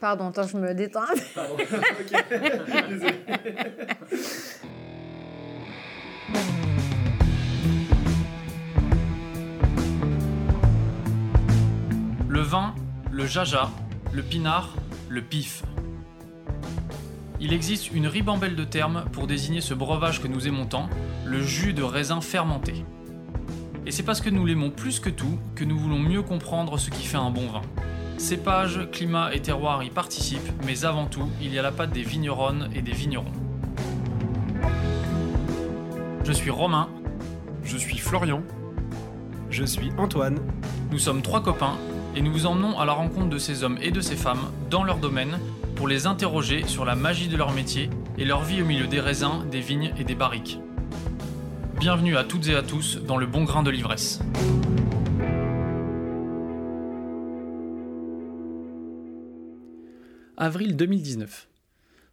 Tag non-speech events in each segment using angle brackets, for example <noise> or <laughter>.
Pardon, attends, je me détends. Pardon. <laughs> Le vin, le jaja, le pinard, le pif. Il existe une ribambelle de termes pour désigner ce breuvage que nous aimons tant, le jus de raisin fermenté. Et c'est parce que nous l'aimons plus que tout que nous voulons mieux comprendre ce qui fait un bon vin. Cépage, climat et terroir y participent, mais avant tout, il y a la patte des vigneronnes et des vignerons. Je suis Romain. Je suis Florian. Je suis Antoine. Nous sommes trois copains et nous vous emmenons à la rencontre de ces hommes et de ces femmes dans leur domaine pour les interroger sur la magie de leur métier et leur vie au milieu des raisins, des vignes et des barriques. Bienvenue à toutes et à tous dans le bon grain de l'ivresse. Avril 2019.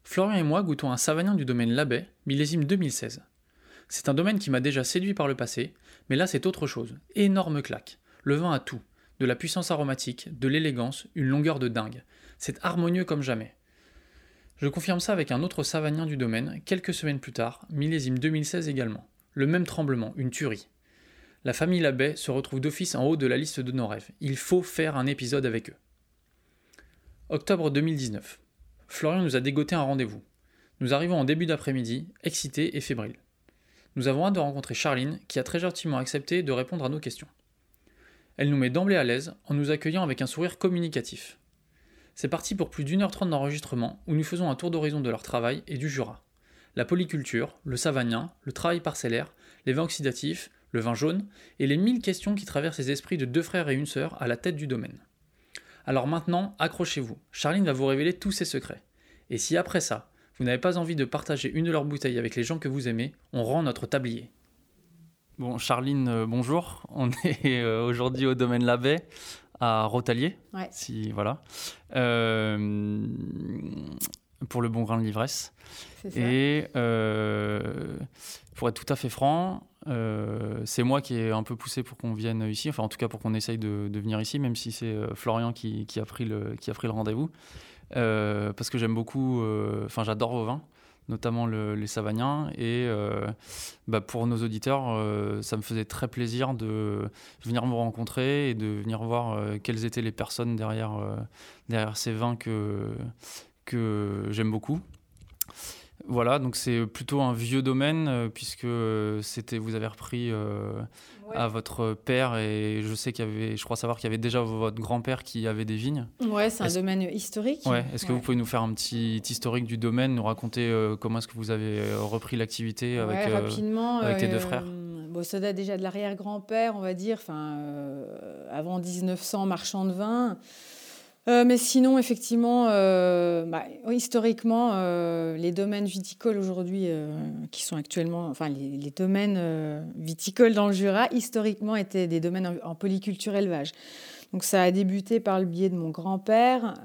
Florian et moi goûtons un savagnin du domaine Labay, millésime 2016. C'est un domaine qui m'a déjà séduit par le passé, mais là c'est autre chose. Énorme claque. Le vin a tout de la puissance aromatique, de l'élégance, une longueur de dingue. C'est harmonieux comme jamais. Je confirme ça avec un autre savagnin du domaine, quelques semaines plus tard, millésime 2016 également. Le même tremblement, une tuerie. La famille Labbé se retrouve d'office en haut de la liste de nos rêves. Il faut faire un épisode avec eux. Octobre 2019. Florian nous a dégoté un rendez-vous. Nous arrivons en début d'après-midi, excités et fébriles. Nous avons hâte de rencontrer Charline, qui a très gentiment accepté de répondre à nos questions. Elle nous met d'emblée à l'aise en nous accueillant avec un sourire communicatif. C'est parti pour plus d'une heure trente d'enregistrement où nous faisons un tour d'horizon de leur travail et du Jura. La polyculture, le savagnin, le travail parcellaire, les vins oxydatifs, le vin jaune et les mille questions qui traversent les esprits de deux frères et une sœur à la tête du domaine. Alors maintenant, accrochez-vous, Charline va vous révéler tous ses secrets. Et si après ça, vous n'avez pas envie de partager une de leurs bouteilles avec les gens que vous aimez, on rend notre tablier. Bon, Charline, euh, bonjour. <laughs> On est euh, aujourd'hui au domaine Labay à Rotalier. Si, voilà. Euh, pour le bon grain de l'ivresse. Et pour être tout à fait franc, c'est moi qui ai un peu poussé pour qu'on vienne ici, enfin en tout cas pour qu'on essaye de, venir ici, même si c'est Florian qui, a pris le, rendez-vous. parce que j'aime beaucoup, enfin j'adore vos vins notamment les Savagniens. Et euh, bah, pour nos auditeurs, euh, ça me faisait très plaisir de venir me rencontrer et de venir voir euh, quelles étaient les personnes derrière, ces vins que j'aime beaucoup. Voilà, donc c'est plutôt un vieux domaine puisque c'était vous avez repris à votre père et je sais qu'il y avait, je crois savoir qu'il y avait déjà votre grand-père qui avait des vignes. Ouais, c'est un domaine historique. Ouais. Est-ce que vous pouvez nous faire un petit historique du domaine, nous raconter euh, comment est-ce que vous avez euh, repris l'activité avec, euh, rapidement, avec tes deux frères? Bon, ça date déjà de l'arrière-grand-père, on va dire, enfin avant 1900, marchand de vin. Euh, mais sinon, effectivement, euh, bah, historiquement, euh, les domaines viticoles aujourd'hui, qui sont actuellement, enfin, les, domaines viticoles dans le Jura, historiquement, étaient des domaines en, polyculture élevage. Donc, ça a débuté par le biais de mon grand-père,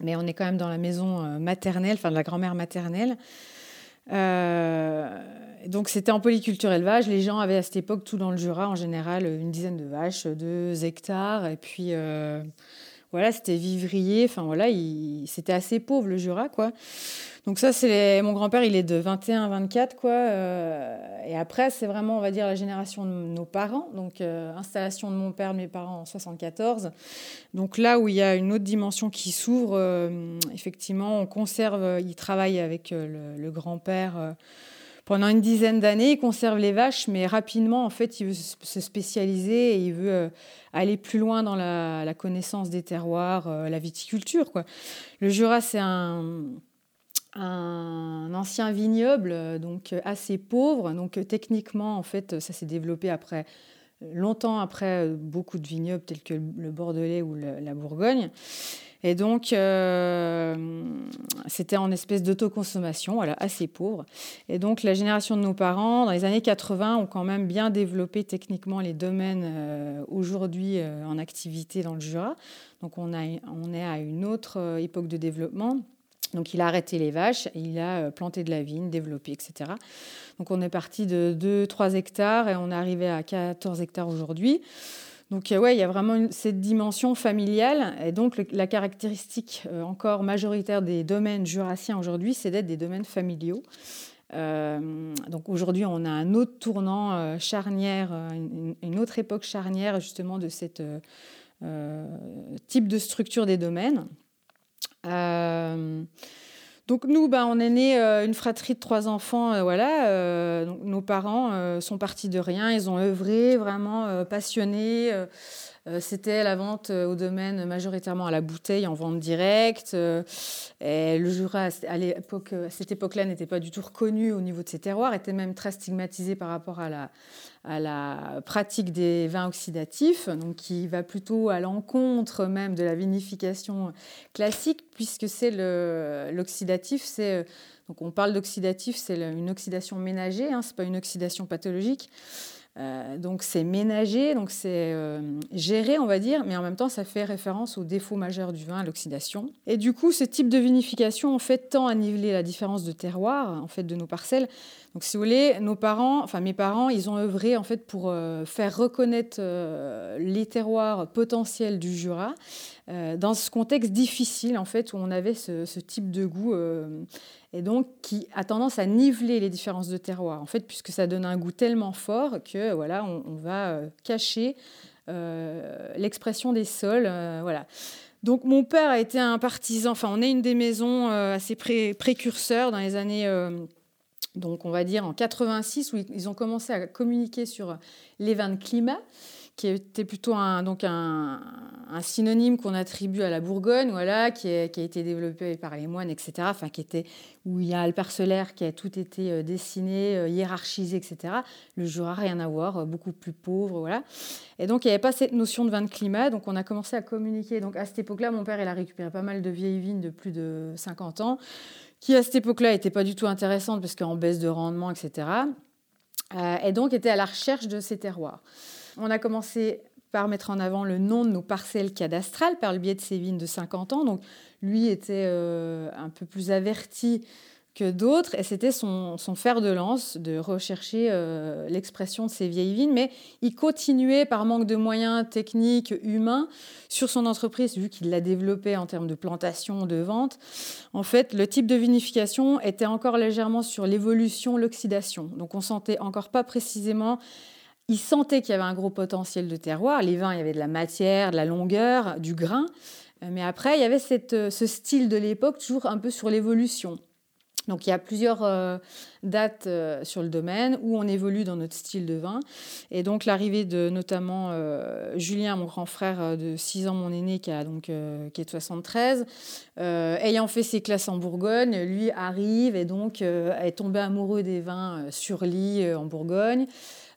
mais on est quand même dans la maison maternelle, enfin, de la grand-mère maternelle. donc, c'était en polyculture élevage. Les gens avaient à cette époque, tout dans le Jura, en général, une dizaine de vaches, deux hectares, et puis voilà, c'était vivrier. Enfin voilà, c'était assez pauvre le Jura, quoi. Donc ça, c'est mon grand-père, il est de 21 24, quoi. Euh, et après, c'est vraiment, on va dire, la génération de nos parents. Donc euh, installation de mon père, de mes parents en 74. Donc là où il y a une autre dimension qui s'ouvre, euh, effectivement, on conserve. il travaille avec le, grand-père pendant une dizaine d'années. Il conserve les vaches, mais rapidement, en fait, il veut se spécialiser et il veut aller plus loin dans la, connaissance des terroirs, euh, la viticulture. Le Jura, c'est un, un ancien vignoble, donc assez pauvre. Donc techniquement, en fait, ça s'est développé après longtemps après beaucoup de vignobles tels que le Bordelais ou la Bourgogne. Et donc, euh, c'était en espèce d'autoconsommation, assez pauvre. Et donc, la génération de nos parents, dans les années 80, ont quand même bien développé techniquement les domaines euh, aujourd'hui euh, en activité dans le Jura. Donc, on, a, on est à une autre époque de développement. Donc, il a arrêté les vaches, il a planté de la vigne, développé, etc. Donc, on est parti de 2-3 hectares et on est arrivé à 14 hectares aujourd'hui. Donc ouais, il y a vraiment cette dimension familiale. Et donc la caractéristique encore majoritaire des domaines jurassiens aujourd'hui, c'est d'être des domaines familiaux. donc aujourd'hui, on a un autre tournant charnière, une, autre époque charnière justement de cette type de structure des domaines. Donc nous, ben, on est né euh, une fratrie de trois enfants. Euh, voilà, euh, nos parents sont partis de rien. Ils ont œuvré, vraiment passionnés. C'était la vente au domaine majoritairement à la bouteille, en vente directe. Et le Jura, à, cette époque-là, n'était pas du tout reconnu au niveau de ses terroirs, était même très stigmatisé par rapport à la, pratique des vins oxydatifs, donc qui va plutôt à l'encontre même de la vinification classique, puisque c'est l'oxydatif, c'est donc on parle d'oxydatif, c'est une oxydation ménagée, hein, c'est pas une oxydation pathologique. Euh, donc c'est ménager, donc c'est euh, géré, on va dire, mais en même temps ça fait référence au défaut majeur du vin, à l'oxydation. Et du coup, ce type de vinification en fait tend à niveler la différence de terroir en fait de nos parcelles. Donc si vous voulez, nos parents, enfin mes parents, ils ont œuvré en fait pour euh, faire reconnaître les terroirs potentiels du Jura dans ce contexte difficile en fait où on avait ce type de goût et donc qui a tendance à niveler les différences de terroir, en fait, puisque ça donne un goût tellement fort que voilà, on, va euh, cacher euh, l'expression des sols, euh, voilà. Donc mon père a été un partisan, enfin on est une des maisons assez précurseurs dans les années, donc on va dire en 86, où ils ont commencé à communiquer sur les vins de climat qui était plutôt un, donc un, synonyme qu'on attribue à la Bourgogne, voilà, qui, a été développé par les moines, etc. Enfin, qui était où il y a le parcellaire qui a tout été euh, dessiné, euh, hiérarchisé, etc. Le Jura, rien à voir, euh, beaucoup plus pauvre, voilà. Et donc, il n'y avait pas cette notion de vin de climat, donc on a commencé à communiquer. Donc, à cette époque-là, mon père, il a récupéré pas mal de vieilles vignes de plus de 50 ans, qui à cette époque-là n'étaient pas du tout intéressantes parce qu'en baisse de rendement, etc. et donc, étaient à la recherche de ces terroirs. On a commencé par mettre en avant le nom de nos parcelles cadastrales par le biais de vignes de 50 ans. Donc lui était euh, un peu plus averti que d'autres et c'était son, fer de lance de rechercher euh, l'expression de ces vieilles vignes. Mais il continuait par manque de moyens techniques, humains, sur son entreprise, vu qu'il l'a développée en termes de plantation, de vente. En fait, le type de vinification était encore légèrement sur l'évolution, l'oxydation. Donc on sentait encore pas précisément il sentait qu'il y avait un gros potentiel de terroir. Les vins, il y avait de la matière, de la longueur, du grain. Euh, mais après, il y avait euh, ce style de l'époque, toujours un peu sur l'évolution. Donc il y a plusieurs euh, dates sur le domaine où on évolue dans notre style de vin. Et donc l'arrivée de notamment Julien, mon grand frère de 6 ans, mon aîné, qui, a donc, qui est de 73, ayant fait ses classes en Bourgogne, lui arrive et donc est tombé amoureux des vins sur lit en Bourgogne.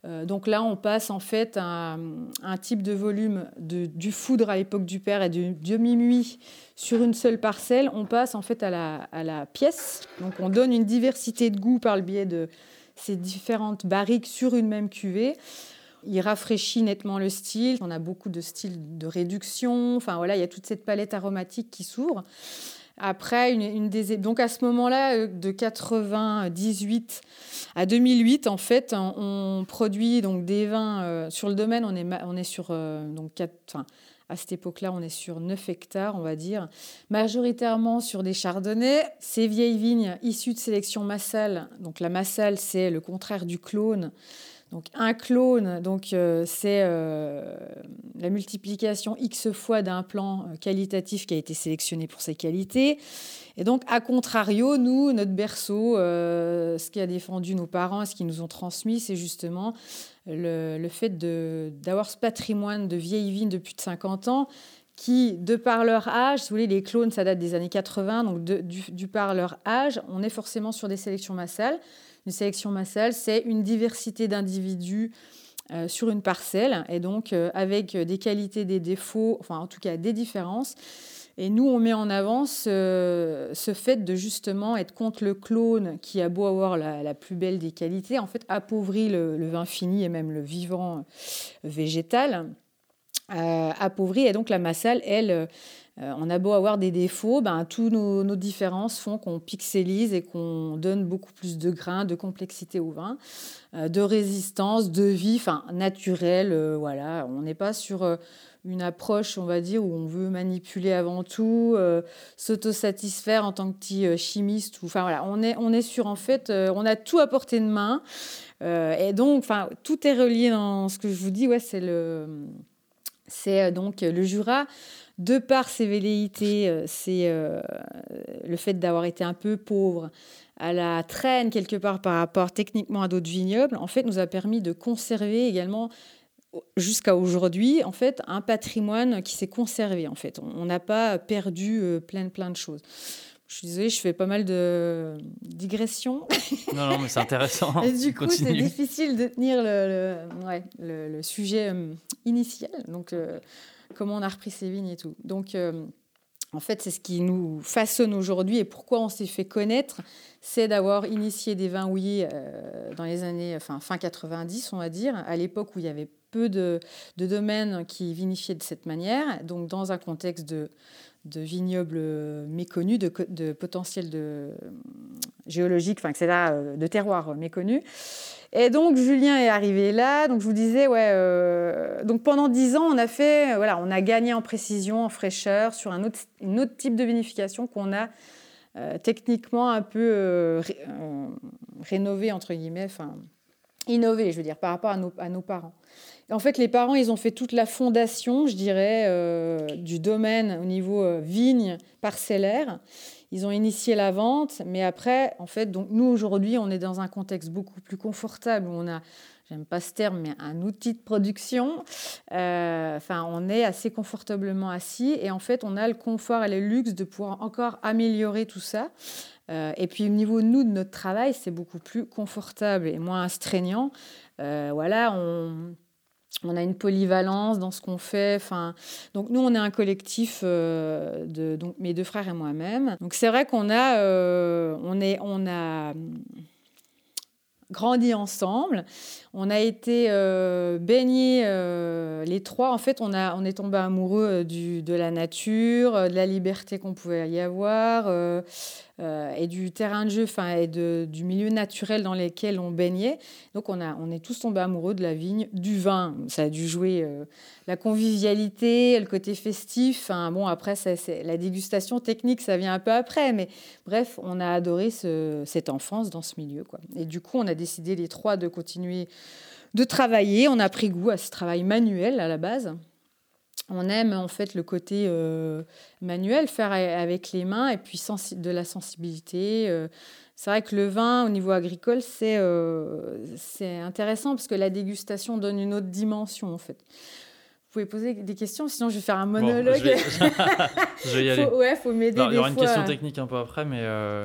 Euh, donc là, on passe en fait à un, type de volume du foudre à l'époque du père et du demi-muit sur une seule parcelle. On passe en fait à la, à la, pièce. Donc on donne une diversité de goût par le biais de ces différentes barriques sur une même cuvée. Il rafraîchit nettement le style. On a beaucoup de styles de réduction. Enfin voilà, il y a toute cette palette aromatique qui s'ouvre. Après, une, donc à ce moment-là, euh, de 98 à 2008, en fait, on produit donc des vins euh, sur le domaine. On est, on est sur euh, donc enfin, à cette époque-là, on est sur 9 hectares, on va dire, majoritairement sur des chardonnays. Ces vieilles vignes issues de sélection massale. Donc la massale, c'est le contraire du clone. Donc un clone, donc euh, c'est euh, la multiplication x fois d'un plan euh, qualitatif qui a été sélectionné pour ses qualités. Et donc, à contrario, nous, notre berceau, ce qui a défendu nos parents, ce qu'ils nous ont transmis, c'est justement le, fait d'avoir ce patrimoine de vieilles vignes de plus de 50 ans qui, de par leur âge, si vous voulez, les clones, ça date des années 80, donc du par leur âge, on est forcément sur des sélections massales. Une sélection massale, c'est une diversité d'individus euh, sur une parcelle, et donc euh, avec des qualités, des défauts, enfin en tout cas des différences. Et nous, on met en avant ce, fait de justement être contre le clone qui a beau avoir la, plus belle des qualités, en fait appauvrit le, vin fini et même le vivant végétal. Euh, appauvrit et donc la massale, elle, on a beau avoir des défauts, ben, tous nos, nos différences font qu'on pixelise et qu'on donne beaucoup plus de grains, de complexité au vin, de résistance, de vie, enfin naturelle. voilà, on n'est pas sur une approche, on va dire, où on veut manipuler avant tout, euh, s'autosatisfaire en tant que petit euh, chimiste. Enfin voilà, on est, on est sur en fait, euh, on a tout à portée de main. et donc, enfin, tout est relié dans ce que je vous dis. Ouais, c'est le, c'est donc le Jura. De par ses velléités, c'est le fait d'avoir été un peu pauvre, à la traîne quelque part par rapport techniquement à d'autres vignobles, en fait, nous a permis de conserver également jusqu'à aujourd'hui, en fait, un patrimoine qui s'est conservé. En fait, on n'a pas perdu euh, plein, plein de choses. Je suis désolée, je fais pas mal de digressions. Non, non, mais c'est intéressant. <laughs> Et du coup, c'est difficile de tenir le, le, le, sujet euh, initial. Donc, euh, comment on a repris ces vignes et tout. Donc, en fait, c'est ce qui nous façonne aujourd'hui et pourquoi on s'est fait connaître, c'est d'avoir initié des vins houillés dans les années, enfin, fin 90, on va dire, à l'époque où il y avait peu de, domaines qui vinifiaient de cette manière, donc dans un contexte de, de vignobles méconnus, de, de potentiel de, géologique, enfin, euh, de terroirs méconnus. Et donc Julien est arrivé là. Donc je vous disais, ouais. Euh, donc pendant dix ans, on a fait, voilà, on a gagné en précision, en fraîcheur sur un autre, type de vinification qu'on a euh, techniquement un peu rénové entre guillemets, enfin innové, je veux dire, par rapport à nos parents. En fait, les parents, ils ont fait toute la fondation, je dirais, euh, du domaine au niveau euh, vigne parcellaire. Ils ont initié la vente, mais après, en fait, donc nous aujourd'hui, on est dans un contexte beaucoup plus confortable où on a, j'aime pas ce terme, mais un outil de production. Euh, enfin, on est assez confortablement assis et en fait, on a le confort et le luxe de pouvoir encore améliorer tout ça. et puis au niveau nous de notre travail, c'est beaucoup plus confortable et moins astreignant. voilà, on on a une polyvalence dans ce qu'on fait. Enfin, donc nous, on est un collectif euh, de donc mes deux frères et moi-même. Donc c'est vrai qu'on a, euh, on est, on a grandi ensemble. On a été euh, baignés les trois. En fait, on, a, on est tombé amoureux du, de la nature, de la liberté qu'on pouvait y avoir, euh, et du terrain de jeu, enfin, et de, du milieu naturel dans lequel on baignait. Donc on, a, on est tous tombés amoureux de la vigne, du vin. Ça a dû jouer euh, la convivialité, le côté festif. Enfin, bon, après, ça, la dégustation technique, ça vient un peu après. Mais bref, on a adoré ce, cette enfance dans ce milieu. Et du coup, on a décidé les trois de continuer de travailler. On a pris goût à ce travail manuel à la base on aime en fait le côté euh, manuel, faire avec les mains et puis de la sensibilité. Euh. c'est vrai que le vin au niveau agricole, c'est euh, c'est intéressant parce que la dégustation donne une autre dimension en fait. Vous pouvez poser des questions, sinon je vais faire un monologue. <laughs> <laughs> je, vais... y aller. Faut, ouais, faut m'aider. Il y aura une question technique un peu après, mais.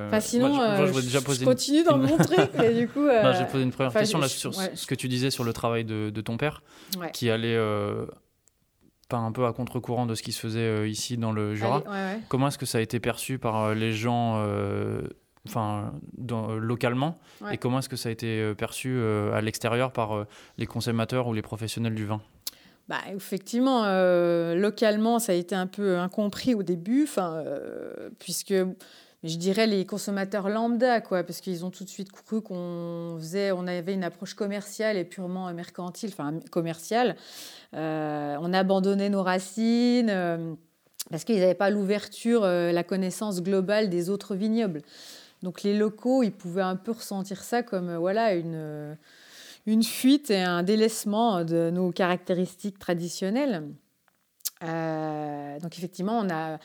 Enfin, sinon, je, déjà poser continue dans mon truc, <laughs> mais du coup. Non, j'ai posé une première question là sur ce que tu disais sur le travail de, de ton père, qui allait pas un peu à contre-courant de ce qui se faisait euh, ici dans le Jura. Comment est-ce que ça a été perçu par euh, les gens euh, localement? Et comment est-ce que ça a été perçu à l'extérieur par les consommateurs ou les professionnels du vin? Bah, effectivement, localement, ça a été un peu incompris au début, puisque je dirais les consommateurs lambda, quoi, parce qu'ils ont tout de suite cru qu'on faisait, on avait une approche commerciale et purement mercantile, enfin commerciale. Euh, on abandonnait nos racines euh, parce qu'ils n'avaient pas l'ouverture, euh, la connaissance globale des autres vignobles. Donc les locaux, ils pouvaient un peu ressentir ça comme voilà une, une fuite et un délaissement de nos caractéristiques traditionnelles. donc effectivement, on a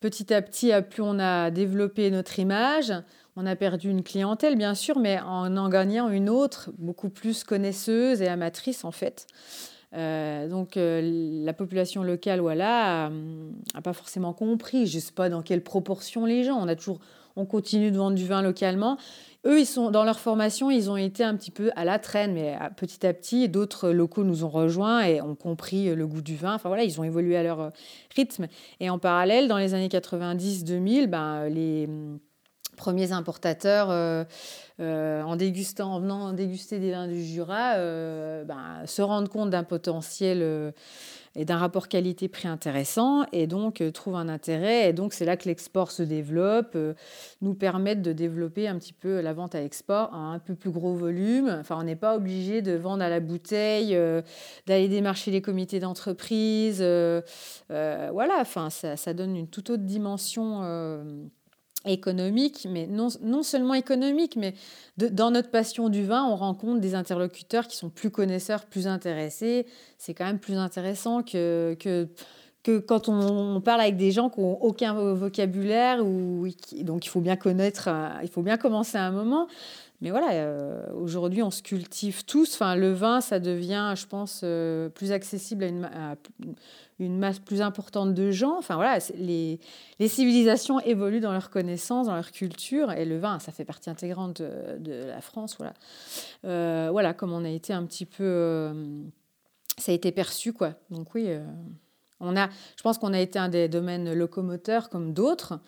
petit à petit, plus on a développé notre image, on a perdu une clientèle, bien sûr, mais en en gagnant une autre, beaucoup plus connaisseuse et amatrice, en fait. Euh, donc euh, la population locale, voilà, n'a pas forcément compris. Je ne sais pas dans quelle proportion les gens. On a toujours, on continue de vendre du vin localement. Eux, ils sont dans leur formation, ils ont été un petit peu à la traîne, mais petit à petit, d'autres locaux nous ont rejoints et ont compris le goût du vin. Enfin voilà, ils ont évolué à leur rythme. Et en parallèle, dans les années 90-2000, ben, les premiers importateurs, en dégustant, en venant déguster des vins du Jura, ben, se rendent compte d'un potentiel et d'un rapport qualité-prix intéressant et donc euh, trouve un intérêt. Et donc c'est là que l'export se développe, euh, nous permettent de développer un petit peu la vente à l'export à un peu plus gros volume. Enfin, on n'est pas obligé de vendre à la bouteille, euh, d'aller démarcher les comités d'entreprise. voilà, enfin, ça, donne une toute autre dimension économique, mais non, non seulement économique, mais dans notre passion du vin, on rencontre des interlocuteurs qui sont plus connaisseurs, plus intéressés. C'est quand même plus intéressant que, que, que quand on, parle avec des gens qui n'ont aucun vocabulaire. Ou, donc il faut bien connaître, euh, il faut bien commencer à un moment. Mais voilà, euh, aujourd'hui, on se cultive tous. Enfin, le vin, ça devient, je pense, euh, plus accessible à une, masse plus importante de gens. Enfin voilà, les, civilisations évoluent dans leur connaissance, dans leur culture, et le vin, ça fait partie intégrante de, la France. Voilà, euh, voilà, comme on a été un petit peu, ça a été perçu quoi. Donc oui, on a, je pense qu'on a été un des domaines locomoteurs comme d'autres.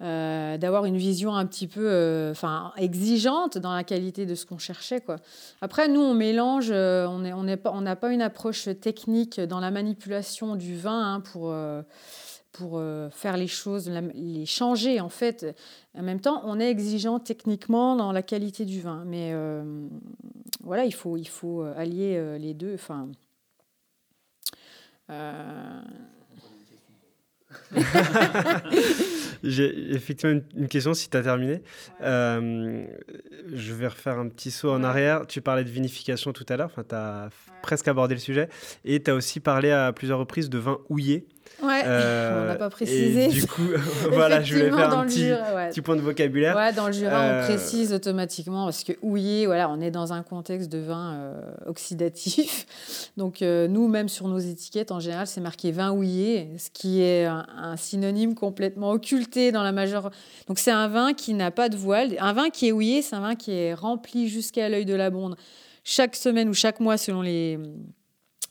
Euh, d'avoir une vision un petit peu euh, exigeante dans la qualité de ce qu'on cherchait. Quoi. Après, nous, on mélange, euh, on n'a on pas, on pas une approche technique dans la manipulation du vin hein, pour, pour faire les choses, les changer en fait. En même temps, on est exigeant techniquement dans la qualité du vin. Mais voilà, il faut, il faut allier les deux. Enfin, <laughs> J'ai effectivement une, question si tu as terminé. Euh, je vais refaire un petit saut en arrière. Tu parlais de vinification tout à l'heure, enfin, tu as presque abordé le sujet. Et tu as aussi parlé à plusieurs reprises de vin houillé. Ouais, euh, <laughs> on n'a pas précisé. du coup, <laughs> voilà, je voulais faire un petit, petit, point de vocabulaire. Ouais, dans le Jura, on euh, précise automatiquement parce que houillé, voilà, on est dans un contexte de vin euh, oxydatif. <laughs> Donc, nous, même sur nos étiquettes, en général, c'est marqué vin houillé, ce qui est un, synonyme complètement occulté dans la majeure. Donc, c'est un vin qui n'a pas de voile. Un vin qui est houillé, c'est un vin qui est rempli jusqu'à l'œil de la bonde chaque semaine ou chaque mois selon les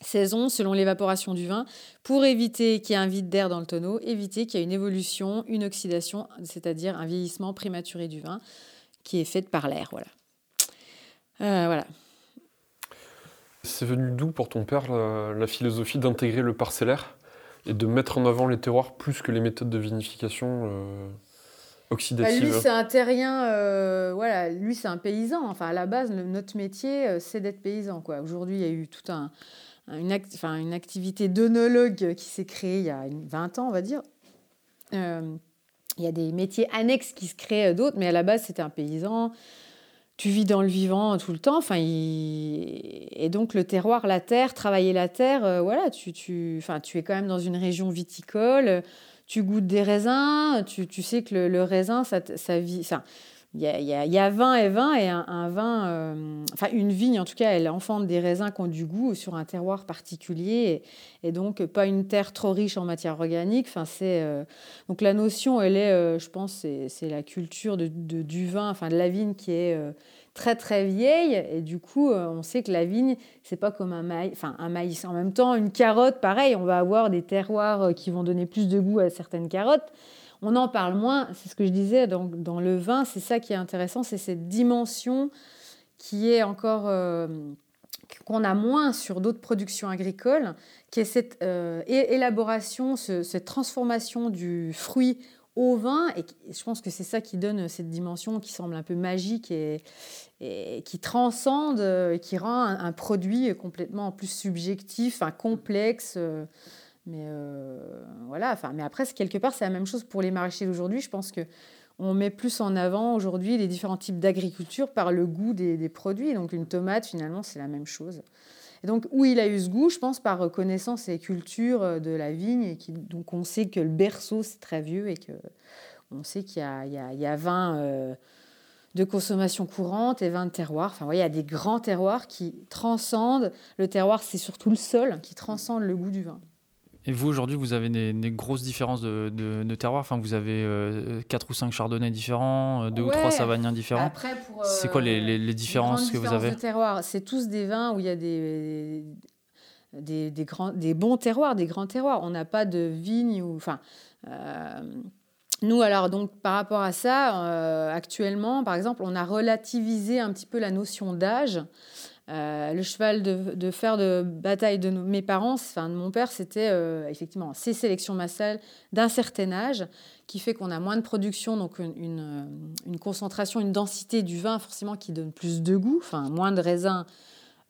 saison selon l'évaporation du vin pour éviter qu'il y ait un vide d'air dans le tonneau, éviter qu'il y ait une évolution, une oxydation, c'est-à-dire un vieillissement prématuré du vin qui est fait par l'air. Voilà. Euh, voilà. C'est venu d'où pour ton père la, philosophie d'intégrer le parcellaire et de mettre en avant les terroirs plus que les méthodes de vinification euh, oxydatives bah, Lui, c'est un terrien, euh, voilà, lui, c'est un paysan. Enfin, à la base, notre métier, c'est d'être paysan. Aujourd'hui, il y a eu tout un, une, une activité d'onologue qui s'est créée il y a 20 ans, on va dire. Euh, il y a des métiers annexes qui se créent euh, d'autres, mais à la base, c'était un paysan. Tu vis dans le vivant tout le temps. Enfin, Et donc, le terroir, la terre, travailler la terre, euh, voilà, tu, tu, enfin, tu es quand même dans une région viticole. Tu goûtes des raisins. Tu, tu sais que le, raisin, ça, ça vit. Il y, a, vin et vin, et un, vin, euh, enfin une vigne en tout cas, elle enfante des raisins qui ont du goût sur un terroir particulier, et, donc pas une terre trop riche en matière organique. Enfin, c'est, euh, donc la notion, elle est, euh, je pense, c'est, la culture du vin, enfin de la vigne qui est très très vieille, et du coup, on sait que la vigne, c'est pas comme un maïs, enfin un maïs. En même temps, une carotte, pareil, on va avoir des terroirs qui vont donner plus de goût à certaines carottes on en parle moins. C'est ce que je disais dans le vin, c'est ça qui est intéressant, c'est cette dimension qui est encore euh, qu'on a moins sur d'autres productions agricoles, qui est cette euh, élaboration, cette transformation du fruit au vin. Et je pense que c'est ça qui donne cette dimension qui semble un peu magique et, qui transcende, et qui rend un, produit complètement plus subjectif, un complexe. Mais euh, voilà, enfin, mais après, quelque part, c'est la même chose pour les maraîchers d'aujourd'hui. Je pense que on met plus en avant aujourd'hui les différents types d'agriculture par le goût des, produits. Donc une tomate, finalement, c'est la même chose. Et donc où il a eu ce goût, je pense par connaissance et culture de la vigne. Donc on sait que le berceau, c'est très vieux et que on sait qu'il y a, il y a, il y a 20 euh, de consommation courante et 20 de terroirs. Enfin, il y a des grands terroirs qui transcendent. Le terroir, c'est surtout le sol qui transcende le goût du vin. Et vous, aujourd'hui, vous avez des, grosses différences de, de, terroir. Enfin, vous avez euh, quatre ou cinq chardonnays différents, 2 euh, ou trois savagnins différents. c'est quoi les, les, différences que vous avez de terroir, c'est tous des vins où il y a des, des, des, grands, des bons terroirs, des grands terroirs. On n'a pas de vignes ou. Enfin, euh, nous, alors, donc, par rapport à ça, actuellement, par exemple, on a relativisé un petit peu la notion d'âge. Euh, le cheval de, fer de bataille de mes parents, enfin de mon père, c'était euh, effectivement ces sélections massales d'un certain âge qui fait qu'on a moins de production, donc une, une, concentration, une densité du vin forcément qui donne plus de goût, enfin moins de raisins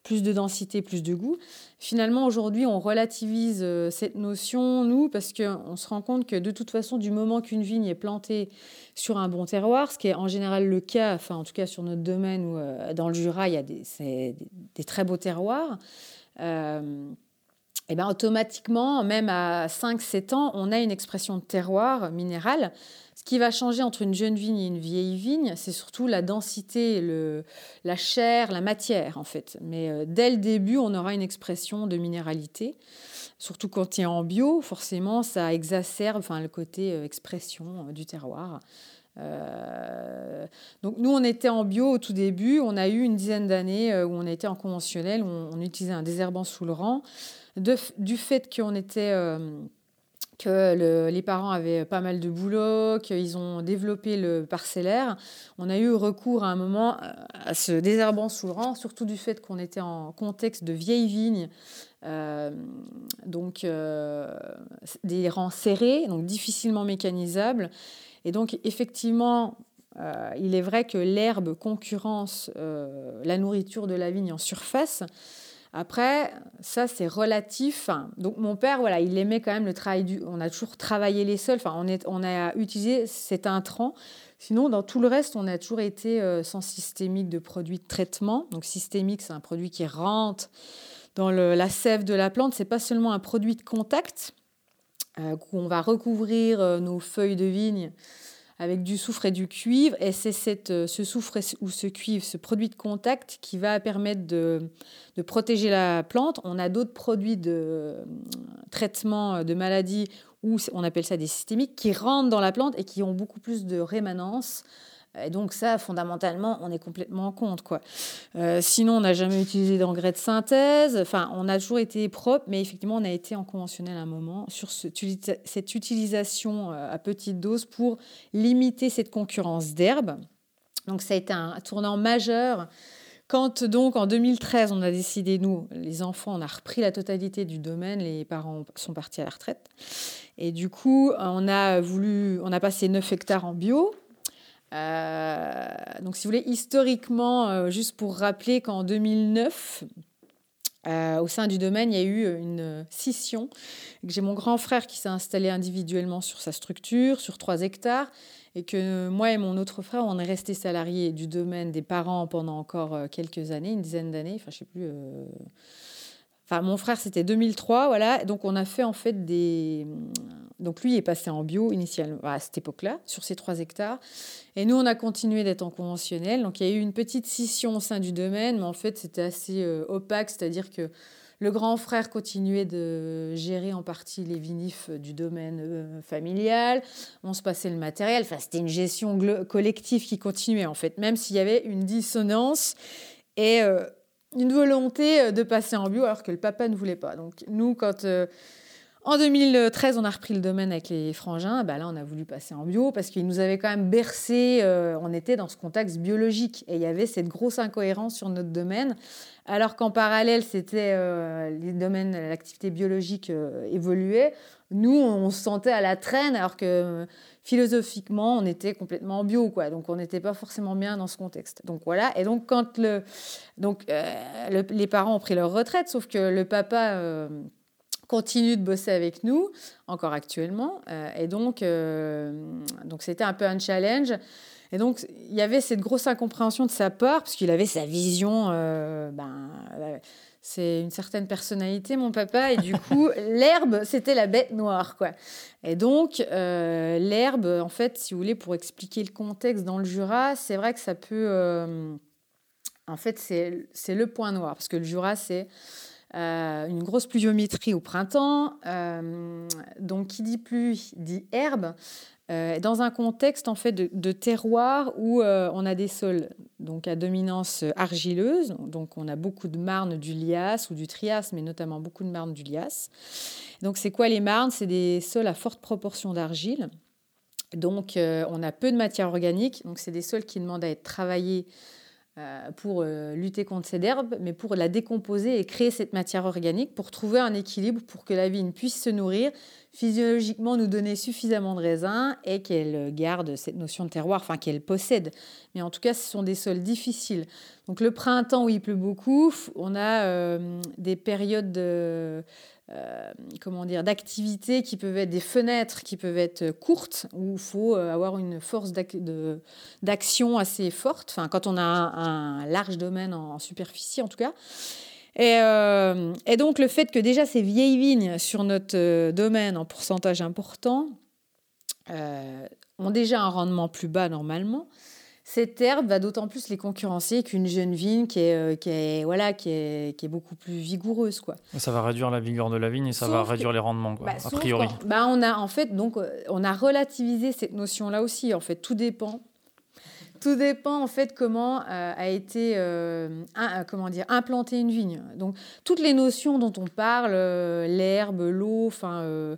plus de densité, plus de goût. Finalement, aujourd'hui, on relativise euh, cette notion, nous, parce qu'on se rend compte que de toute façon, du moment qu'une vigne est plantée sur un bon terroir, ce qui est en général le cas, enfin en tout cas sur notre domaine ou euh, dans le Jura, il y a des, très beaux terroirs. Euh, et ben automatiquement, même à 5-7 ans, on a une expression de terroir minéral qui va changer entre une jeune vigne et une vieille vigne, c'est surtout la densité, le, la chair, la matière en fait. Mais euh, dès le début, on aura une expression de minéralité. Surtout quand il est en bio, forcément, ça exacerbe enfin, le côté euh, expression euh, du terroir. donc nous, on était en bio au tout début. On a eu une dizaine d'années où on était en conventionnel, où on, utilisait un désherbant sous le rang. du fait qu'on était que les parents avaient pas mal de boulot, qu'ils ont développé le parcellaire. On a eu recours à un moment à ce désherbant rang, surtout du fait qu'on était en contexte de vieilles vignes, euh, donc euh, des rangs serrés, donc difficilement mécanisables. Et donc effectivement, euh, il est vrai que l'herbe concurrence la nourriture de la vigne en surface. Après, ça, c'est relatif. Donc, mon père, voilà, il aimait quand même le travail du. On a toujours travaillé les sols. Enfin, on, est, on a utilisé cet intrant. Sinon, dans tout le reste, on a toujours été euh, sans systémique de produits de traitement. Donc, systémique, c'est un produit qui rentre dans la sève de la plante. C'est pas seulement un produit de contact euh, où on va recouvrir euh, nos feuilles de vigne avec du soufre et du cuivre. Et c'est euh, ce soufre ou ce cuivre, ce produit de contact qui va permettre de, protéger la plante. On a d'autres produits de euh, traitement de maladies, ou on appelle ça des systémiques, qui rentrent dans la plante et qui ont beaucoup plus de rémanence et donc ça, fondamentalement, on est complètement contre. Quoi. Euh, sinon, on n'a jamais utilisé d'engrais de synthèse. Enfin, on a toujours été propre, mais effectivement, on a été en conventionnel à un moment sur cette utilisation euh, à petite dose pour limiter cette concurrence d'herbes. Donc ça a été un tournant majeur. Quand donc en 2013, on a décidé, nous, les enfants, on a repris la totalité du domaine, les parents sont partis à la retraite. Et du coup, on a voulu, on a passé 9 hectares en bio, euh, donc, si vous voulez, historiquement, euh, juste pour rappeler qu'en 2009, euh, au sein du domaine, il y a eu une scission. J'ai mon grand frère qui s'est installé individuellement sur sa structure, sur 3 hectares, et que moi et mon autre frère, on est restés salariés du domaine des parents pendant encore quelques années, une dizaine d'années, enfin je sais plus. Enfin, mon frère, c'était 2003, voilà. Donc, on a fait en fait des, donc lui est passé en bio initialement à cette époque-là, sur ces trois hectares. Et nous, on a continué d'être en conventionnel. Donc il y a eu une petite scission au sein du domaine, mais en fait c'était assez euh, opaque, c'est-à-dire que le grand frère continuait de gérer en partie les vinifs du domaine euh, familial. On se passait le matériel. Enfin, c'était une gestion collective qui continuait en fait, même s'il y avait une dissonance et euh, une volonté de passer en bio alors que le papa ne voulait pas. Donc nous, quand en 2013, on a repris le domaine avec les frangins. Bah là, on a voulu passer en bio parce qu'ils nous avaient quand même bercé. Euh, on était dans ce contexte biologique et il y avait cette grosse incohérence sur notre domaine. Alors qu'en parallèle, c'était euh, les domaines, l'activité biologique euh, évoluait. Nous, on se sentait à la traîne alors que philosophiquement, on était complètement en bio. Donc, on n'était pas forcément bien dans ce contexte. Donc voilà. Et donc, quand les parents ont pris leur retraite, sauf que le papa continue de bosser avec nous, encore actuellement. Euh, et donc, euh, donc c'était un peu un challenge. Et donc, il y avait cette grosse incompréhension de sa part, parce qu'il avait sa vision. Euh, ben, c'est une certaine personnalité, mon papa. Et du coup, <laughs> l'herbe, c'était la bête noire, quoi. Et donc, l'herbe, en fait, si vous voulez, pour expliquer le contexte dans le Jura, c'est vrai que ça peut. en fait, c'est le point noir, parce que le Jura, c'est euh, une grosse pluviométrie au printemps. Euh, donc, qui dit pluie dit herbe. Euh, dans un contexte en fait de, terroir où on a des sols donc à dominance argileuse, donc on a beaucoup de marnes du lias ou du trias, mais notamment beaucoup de marnes du lias. Donc c'est quoi les marnes? C'est des sols à forte proportion d'argile. Donc, on a peu de matière organique. Donc, c'est des sols qui demandent à être travaillés pour euh, lutter contre cette herbe, mais pour la décomposer et créer cette matière organique, pour trouver un équilibre, pour que la vigne puisse se nourrir, physiologiquement nous donner suffisamment de raisins et qu'elle garde cette notion de terroir, enfin qu'elle possède. Mais en tout cas, ce sont des sols difficiles. Donc le printemps où il pleut beaucoup, on a euh, des périodes de euh, comment dire, d'activités qui peuvent être des fenêtres qui peuvent être courtes, où il faut euh, avoir une force d'action assez forte, enfin, quand on a un, large domaine en, superficie en tout cas. Euh, et, donc le fait que déjà ces vieilles vignes sur notre domaine en pourcentage important ont déjà un rendement plus bas normalement, cette herbe va d'autant plus les concurrencer qu'une jeune vigne qui est, euh, qui est, voilà, qui est, qui est beaucoup plus vigoureuse. Quoi. Ça va réduire la vigueur de la vigne et ça va réduire les rendements, quoi, bah, a priori. Bah, on a en fait donc euh, on a relativisé cette notion-là aussi. En fait, tout dépend. Tout dépend en fait comment euh, a été comment dire implanter une vigne. Donc toutes les notions dont on parle, l'herbe, l'eau, enfin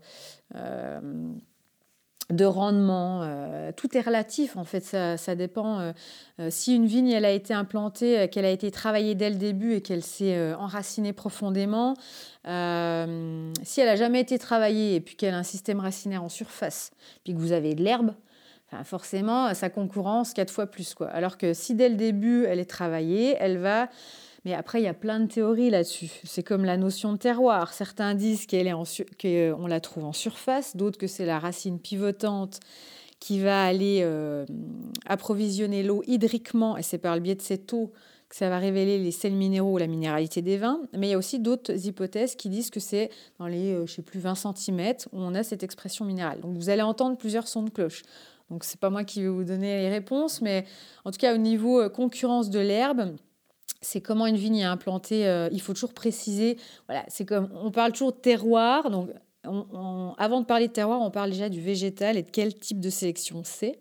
de rendement. Euh, tout est relatif, en fait, ça, dépend. Euh, euh, si une vigne, elle a été implantée, qu'elle a été travaillée dès le début et qu'elle s'est enracinée profondément, si elle n'a jamais été travaillée et puis qu'elle a un système racinaire en surface, puis que vous avez de l'herbe, forcément, sa concurrence quatre fois plus. Quoi. Alors que si dès le début, elle est travaillée, elle va mais après, il y a plein de théories là-dessus. C'est comme la notion de terroir. Certains disent qu'on la trouve en surface, d'autres que c'est la racine pivotante qui va aller euh, approvisionner l'eau hydriquement, et c'est par le biais de cette eau que ça va révéler les sels minéraux ou la minéralité des vins. Mais il y a aussi d'autres hypothèses qui disent que c'est dans les, euh, je sais plus, 20 cm où on a cette expression minérale. Donc vous allez entendre plusieurs sons de cloche. Donc c'est pas moi qui vais vous donner les réponses, mais en tout cas au niveau euh, concurrence de l'herbe, c'est comment une vigne est implantée. Euh, il faut toujours préciser. Voilà, c'est comme on parle toujours de terroir. Donc, avant de parler de terroir, on parle déjà du végétal et de quel type de sélection c'est.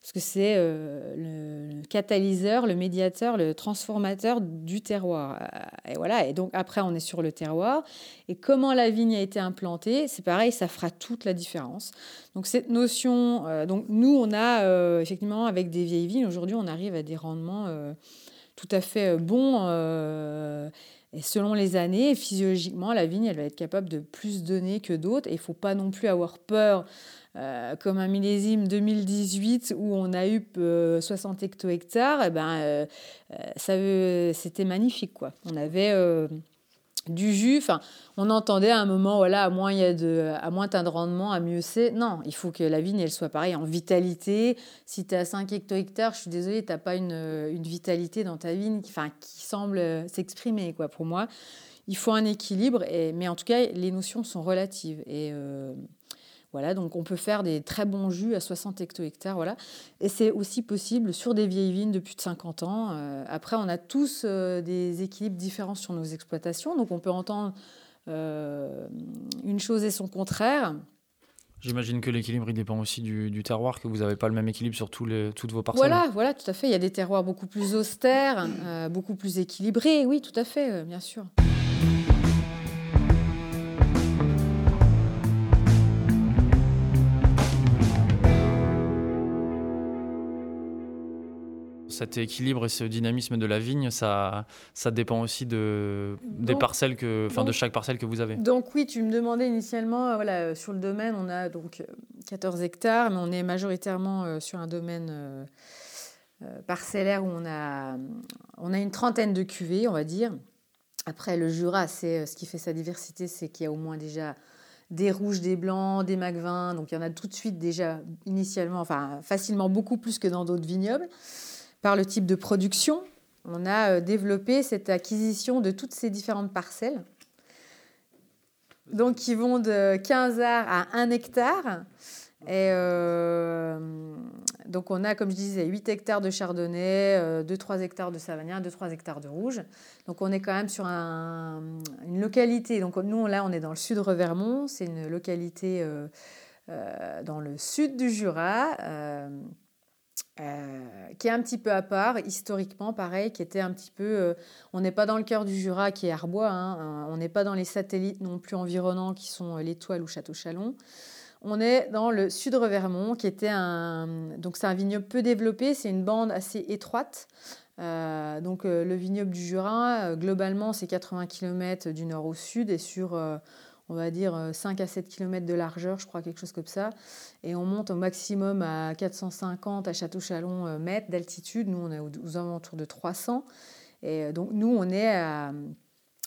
Parce que c'est euh, le catalyseur, le médiateur, le transformateur du terroir. Euh, et voilà. Et donc après, on est sur le terroir. Et comment la vigne a été implantée, c'est pareil, ça fera toute la différence. Donc cette notion, donc nous, on a effectivement avec des vieilles vignes aujourd'hui, on arrive à des rendements tout à fait euh, bon. Euh, selon les années, physiologiquement, la vigne, elle va être capable de plus donner que d'autres. Et il ne faut pas non plus avoir peur, euh, comme un millésime 2018 où on a eu 60 hecto-hectares. Eh ben, c'était magnifique. Quoi. On avait du jus. Enfin, on entendait à un moment, voilà, à moins il y a de, à moins as de rendement, à mieux c'est. Non, il faut que la vigne, elle soit pareille en vitalité. Si tu à 5 hecto-hectares, je suis désolée, tu n'as pas une, une, vitalité dans ta vigne qui, enfin, qui semble s'exprimer, quoi, pour moi. Il faut un équilibre, et, mais en tout cas, les notions sont relatives. Et, euh, voilà, donc on peut faire des très bons jus à 60 hecto-hectares. Voilà. Et c'est aussi possible sur des vieilles vignes de plus de 50 ans. Euh, après, on a tous euh, des équilibres différents sur nos exploitations. Donc on peut entendre euh, une chose et son contraire. J'imagine que l'équilibre, il dépend aussi du, terroir, que vous n'avez pas le même équilibre sur tous les, toutes vos parcelles. Voilà, voilà, tout à fait. Il y a des terroirs beaucoup plus austères, beaucoup plus équilibrés. Oui, tout à fait, bien sûr. Cet équilibre et ce dynamisme de la vigne, ça, ça dépend aussi de, des parcelles que, enfin, de chaque parcelle que vous avez. Donc oui, tu me demandais initialement, euh, voilà, euh, sur le domaine, on a donc 14 euh, hectares, mais on est majoritairement sur un domaine parcellaire où on a, on a une trentaine de cuvées, on va dire. Après, le Jura, c'est ce qui fait sa diversité, c'est qu'il y a au moins déjà des rouges, des blancs, des magvins. Donc il y en a tout de suite déjà initialement, enfin facilement beaucoup plus que dans d'autres vignobles par le type de production, on a euh, développé cette acquisition de toutes ces différentes parcelles. Donc, qui vont de 15 arts à 1 hectare. Et euh, donc, on a, comme je disais, 8 hectares de chardonnay, 2-3 euh, hectares de savagnin, 2-3 hectares de rouge. Donc, on est quand même sur une localité. Donc, nous, là, on est dans le sud Revermont. C'est une localité dans le sud du Jura. Euh, qui est un petit peu à part, historiquement pareil, qui était un petit peu... Euh, on n'est pas dans le cœur du Jura qui est Arbois, hein, euh, on n'est pas dans les satellites non plus environnants qui sont l'Étoile ou Château-Chalon. on est dans le Sud-Revermont, qui était un. Donc, c'est un vignoble peu développé, c'est une bande assez étroite. Euh, donc, euh, le vignoble du Jura, euh, globalement, c'est 80 km du nord au sud et sur, on va dire, 5 à 7 km de largeur, je crois, quelque chose comme ça. Et on monte au maximum à 450 à Château-Chalon mètres d'altitude. Nous, on est aux, alentours de 300. Et donc, nous, on est à,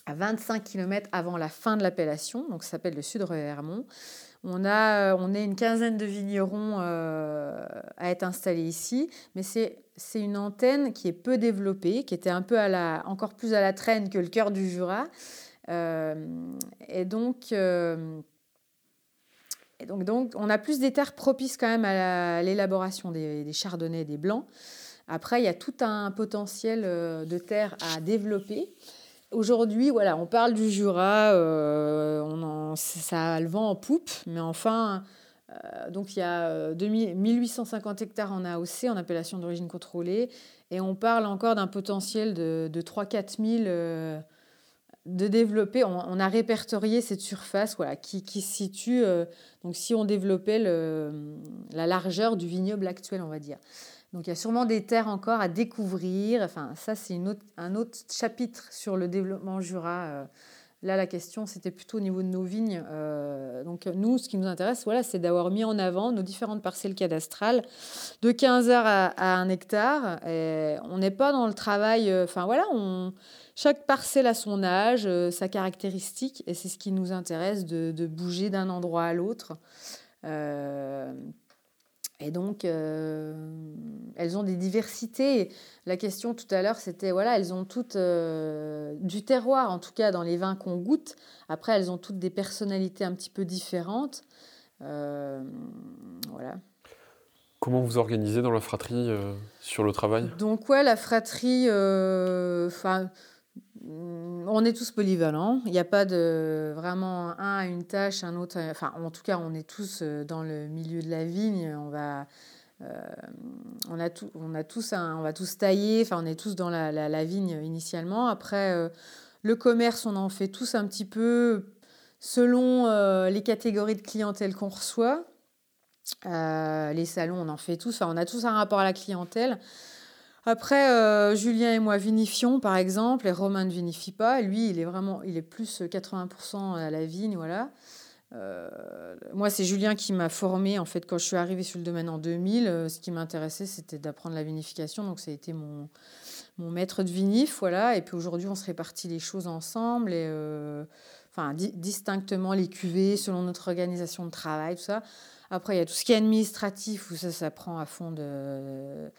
à 25 km avant la fin de l'appellation. Donc, ça s'appelle le Sud-Revermont. On, a, on est une quinzaine de vignerons euh, à être installés ici, mais c'est une antenne qui est peu développée, qui était un peu à la, encore plus à la traîne que le cœur du Jura. Euh, et donc, euh, donc, donc, on a plus des terres propices quand même à l'élaboration des, des, chardonnays des blancs. Après, il y a tout un potentiel de terres à développer. Aujourd'hui, voilà, on parle du Jura, euh, on en, ça a le vent en poupe, mais enfin, euh, donc il y a 1850 euh, hectares en AOC, en appellation d'origine contrôlée, et on parle encore d'un potentiel de, de 3-4 000 de développer. On, a répertorié cette surface voilà, qui, qui se situe, donc si on développait le, la largeur du vignoble actuel, on va dire. Donc il y a sûrement des terres encore à découvrir. Enfin, ça, c'est un autre chapitre sur le développement Jura. Euh, là, la question, c'était plutôt au niveau de nos vignes. Euh, donc nous, ce qui nous intéresse, voilà, c'est d'avoir mis en avant nos différentes parcelles cadastrales de 15 heures à, 1 hectare. Et on n'est pas dans le travail... Euh, enfin, voilà, on, chaque parcelle a son âge, sa caractéristique, et c'est ce qui nous intéresse de, de bouger d'un endroit à l'autre. Et donc, euh, elles ont des diversités. La question tout à l'heure, c'était, voilà, elles ont toutes euh, du terroir, en tout cas dans les vins qu'on goûte. Après, elles ont toutes des personnalités un petit peu différentes. Euh, voilà. Comment vous organisez dans la fratrie sur le travail? Donc, ouais, la fratrie, enfin on est tous polyvalents. Il n'y a pas de vraiment un à une tâche, un autre. Enfin, en tout cas, on est tous euh, dans le milieu de la vigne. On va, euh, on a tout, on a tous, on va tous tailler. Enfin, on est tous dans la, vigne initialement. Après, euh, le commerce, on en fait tous un petit peu selon les catégories de clientèle qu'on reçoit. les salons, on en fait tous. Enfin, on a tous un rapport à la clientèle. Après, euh, Julien et moi vinifions, par exemple, et Romain ne vinifie pas. Lui, il est vraiment, il est plus 80% à la vigne, voilà. Euh, moi, c'est Julien qui m'a formé. En fait, quand je suis arrivée sur le domaine en 2000, euh, ce qui m'intéressait, c'était d'apprendre la vinification. Donc, ça a été mon, mon maître de vinif, voilà. Et puis aujourd'hui, on se répartit les choses ensemble et, enfin, distinctement les cuvées selon notre organisation de travail, tout ça. Après, il y a tout ce qui est administratif où ça, ça prend à fond de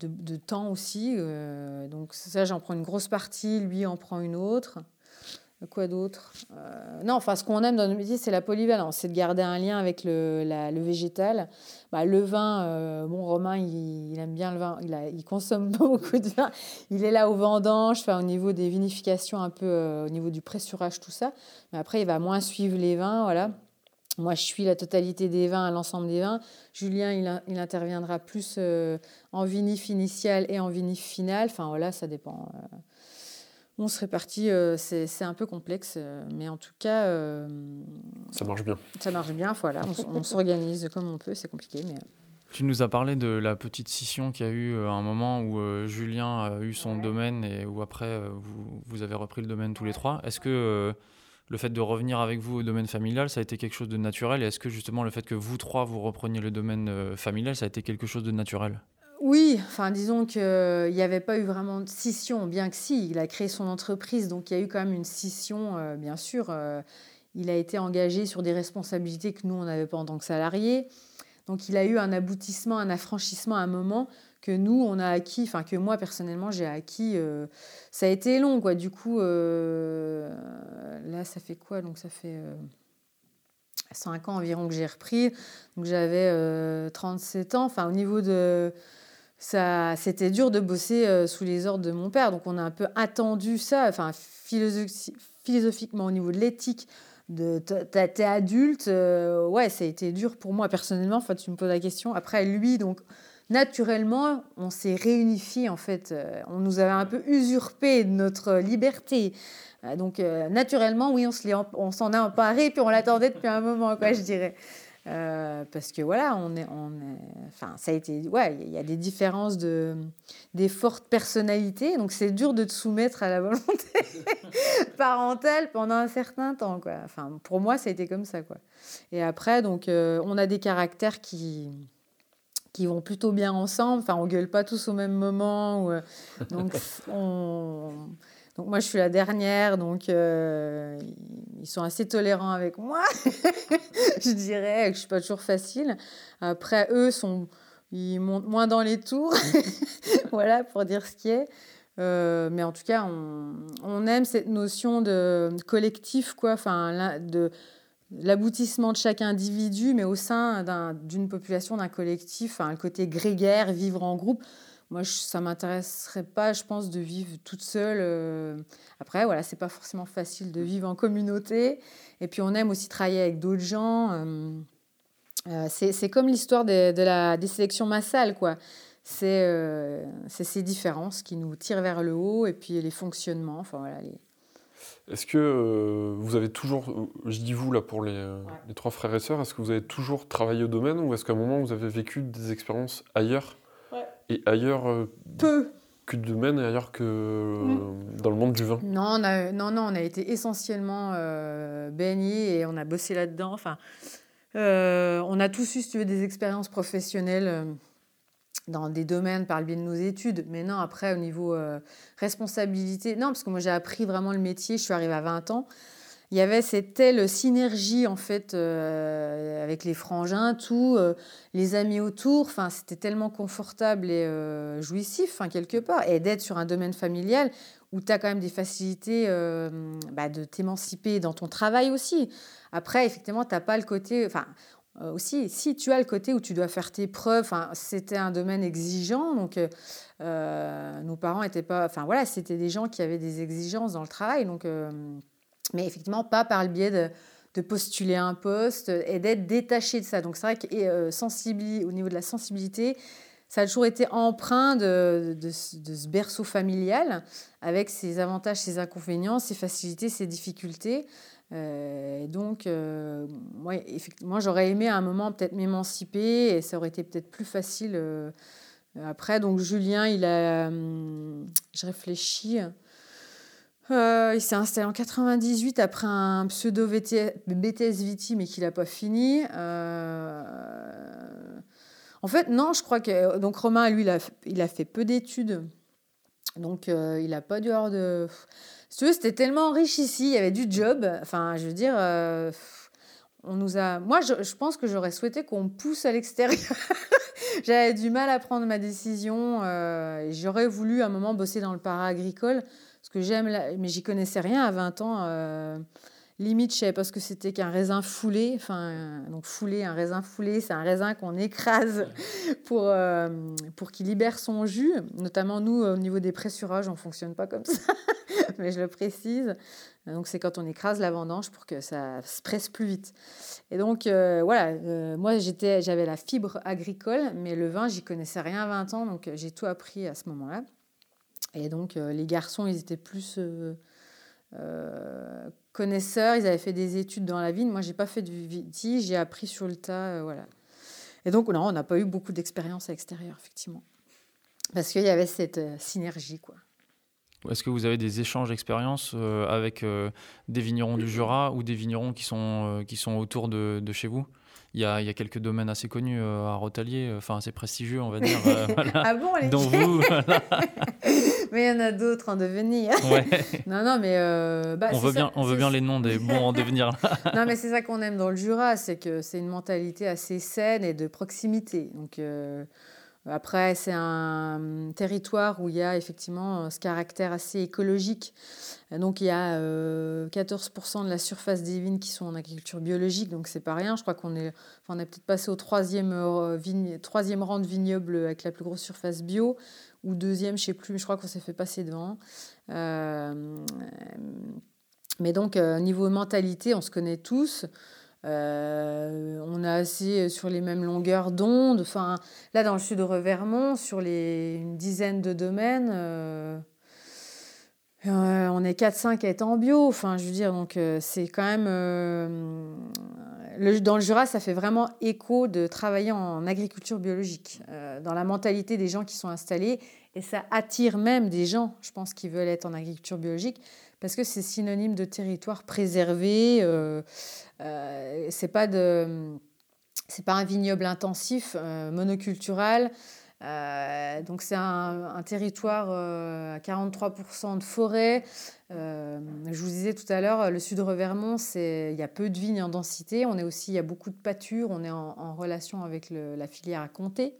de, temps aussi. Euh, donc ça, j'en prends une grosse partie, lui en prend une autre. Quoi d'autre euh, Non, enfin, ce qu'on aime dans nos métiers, c'est la polyvalence, c'est de garder un lien avec le, le végétal. Bah, le vin, euh, bon, Romain, il, aime bien le vin, il, consomme <laughs> beaucoup de vin. Il est là au vendange, enfin, au niveau des vinifications, un peu au niveau du pressurage, tout ça. Mais après, il va moins suivre les vins, voilà. Moi, je suis la totalité des vins, l'ensemble des vins. Julien, il, interviendra plus euh, en vinif initial et en vinif final. Enfin, voilà, ça dépend. Euh. on se répartit, euh, c'est un peu complexe, mais en tout cas. ça marche bien. Ça marche bien, voilà. On, s'organise comme on peut, c'est compliqué, mais. Tu nous as parlé de la petite scission qu'il y a eu à un moment où Julien a eu son domaine et où après vous, vous, avez repris le domaine tous les trois. Est-ce que le fait de revenir avec vous au domaine familial, ça a été quelque chose de naturel Et est-ce que justement le fait que vous trois, vous repreniez le domaine euh, familial, ça a été quelque chose de naturel? Oui, enfin disons qu'il n'y avait pas eu vraiment de scission, bien que si, il a créé son entreprise, donc il y a eu quand même une scission, euh, bien sûr. Euh, il a été engagé sur des responsabilités que nous, on n'avait pas en tant que salariés. Donc il a eu un aboutissement, un affranchissement à un moment que nous, on a acquis, enfin que moi personnellement, j'ai acquis. Euh, ça a été long, quoi. Du coup, euh, là, ça fait quoi? Donc ça fait 5 euh, ans environ que j'ai repris. Donc j'avais 37 ans. Enfin, au niveau de. Ça, c'était dur de bosser sous les ordres de mon père. Donc on a un peu attendu ça, enfin philosophiquement au niveau de l'éthique de t'es adulte, ouais, ça a été dur pour moi personnellement. Enfin, tu me poses la question. Après, lui, donc, naturellement, on s'est réunifié en fait. Euh, on nous avait un peu usurpé notre liberté. Euh, donc, euh, naturellement, oui, on s'en est emparé, puis on l'attendait depuis un moment, quoi, je dirais. Parce que voilà, on est, on enfin, ça a été, ouais, il y a des différences de, des fortes personnalités, donc c'est dur de te soumettre à la volonté <laughs> parentale pendant un certain temps, quoi. Enfin, pour moi, ça a été comme ça, quoi. Et après, donc, on a des caractères qui, qui vont plutôt bien ensemble. Enfin, on gueule pas tous au même moment. Euh, donc, <laughs> on donc moi, je suis la dernière, donc euh, ils sont assez tolérants avec moi. <laughs> je dirais que je suis pas toujours facile. Après, eux sont, ils montent moins dans les tours, <laughs> voilà pour dire ce qui est. Euh, mais en tout cas, on, on, aime cette notion de collectif, quoi. Enfin, de l'aboutissement de chaque individu, mais au sein d'une population, d'un collectif, un le côté grégaire, vivre en groupe. Moi, je, ça m'intéresserait pas, je pense, de vivre toute seule. Euh. Après, voilà, c'est pas forcément facile de vivre en communauté. Et puis, on aime aussi travailler avec d'autres gens. Euh. Euh, c'est comme l'histoire de, des sélections massales, quoi. C'est ces différences qui nous tirent vers le haut et puis les fonctionnements. Enfin, voilà. Est-ce que vous avez toujours, je dis vous là pour les, les trois frères et sœurs, est-ce que vous avez toujours travaillé au domaine ou est-ce qu'à un moment vous avez vécu des expériences ailleurs et ailleurs euh, Peu. Que de domaine et ailleurs que euh, dans le monde du vin? Non, on a, non, non, on a été essentiellement euh, baignés et on a bossé là-dedans. Enfin, on a tous eu, si tu veux, des expériences professionnelles dans des domaines par le biais de nos études. Mais non, après, au niveau responsabilité, non, parce que moi, j'ai appris vraiment le métier. Je suis arrivée à 20 ans il y avait cette telle synergie en fait euh, avec les frangins, tout, euh, les amis autour. Enfin, c'était tellement confortable et euh, jouissif, enfin, quelque part. Et d'être sur un domaine familial où tu as quand même des facilités bah, de t'émanciper dans ton travail aussi. Après, effectivement, tu n'as pas le côté. Enfin, aussi, si tu as le côté où tu dois faire tes preuves, c'était un domaine exigeant, donc nos parents étaient pas, enfin voilà, c'était des gens qui avaient des exigences dans le travail, donc mais effectivement pas par le biais de, postuler un poste et d'être détaché de ça. Donc c'est vrai que euh, au niveau de la sensibilité, ça a toujours été empreint de, de, ce berceau familial avec ses avantages, ses inconvénients, ses facilités, ses difficultés. Euh, donc, euh, moi, effectivement, j'aurais aimé à un moment peut-être m'émanciper et ça aurait été peut-être plus facile euh, après. Donc, Julien, il a, hum, je réfléchis, euh, il s'est installé en 98 après un pseudo BTS Viti, mais qu'il n'a pas fini. Euh, en fait, non, je crois que. Donc, Romain, lui, il a, fait peu d'études. Donc, euh, il n'a pas dû avoir de. Si c'était tellement riche ici, il y avait du job. Enfin, je veux dire. on nous a... Moi, je, pense que j'aurais souhaité qu'on pousse à l'extérieur. <laughs> J'avais du mal à prendre ma décision. J'aurais voulu à un moment bosser dans le para-agricole que j'aime, mais j'y connaissais rien à 20 ans. Euh, limite, je savais pas ce que c'était qu'un raisin foulé. Enfin, donc foulé, un raisin foulé, c'est un raisin qu'on écrase pour, euh, pour qu'il libère son jus. Notamment, nous, au niveau des pressurages, on fonctionne pas comme <laughs> ça, mais je le précise. Donc, c'est quand on écrase la vendange pour que ça se presse plus vite. Et donc, euh, voilà, moi, j'étais, j'avais la fibre agricole, mais le vin, j'y connaissais rien à 20 ans, donc j'ai tout appris à ce moment-là. Et donc, euh, les garçons, ils étaient plus euh, euh, connaisseurs, ils avaient fait des études dans la vigne. Moi, j'ai pas fait du viti, j'ai appris sur le tas, voilà. Et donc, non, on n'a pas eu beaucoup d'expérience à l'extérieur, effectivement. Parce qu'il y avait cette synergie, quoi. Est-ce que vous avez des échanges d'expériences avec des vignerons du Jura ou des vignerons qui sont, qui sont autour de, de chez vous? Il y, a, il y a, quelques domaines assez connus à Rotalier, enfin assez prestigieux, on va dire. <laughs> Ah bon, les Dont vous. <laughs> mais il y en a d'autres en devenir. <laughs> non, non, mais. Euh, bah, on veut, bien, on veut bien les noms des bons en devenir. <laughs> non, mais c'est ça qu'on aime dans le Jura, c'est que c'est une mentalité assez saine et de proximité. Donc. Euh, après, c'est un territoire où il y a effectivement ce caractère assez écologique. Donc, il y a 14% euh, de la surface des vignes qui sont en agriculture biologique, donc c'est pas rien. Je crois qu'on est, enfin, on est peut-être passé au troisième, vigne, troisième rang de vignoble avec la plus grosse surface bio ou deuxième, je sais plus, mais je crois qu'on s'est fait passer devant. Euh, mais donc, euh, niveau mentalité, on se connaît tous. Euh, on est assez sur les mêmes longueurs d'onde. Enfin, là, dans le sud de Revermont, sur les, une dizaine de domaines, on est 4-5 à être en bio. Enfin, je veux dire, donc c'est quand même dans le Jura, ça fait vraiment écho de travailler en agriculture biologique, euh, dans la mentalité des gens qui sont installés. Et ça attire même des gens, je pense, qui veulent être en agriculture biologique, parce que c'est synonyme de territoire préservé. Euh, euh, c'est pas de, c'est pas un vignoble intensif, monocultural. Euh, donc c'est un, territoire euh, à 43% de forêt. Euh, je vous disais tout à l'heure, le sud Revermont, il y a peu de vignes en densité. On est aussi, il y a beaucoup de pâtures. On est en, relation avec la filière à Comté.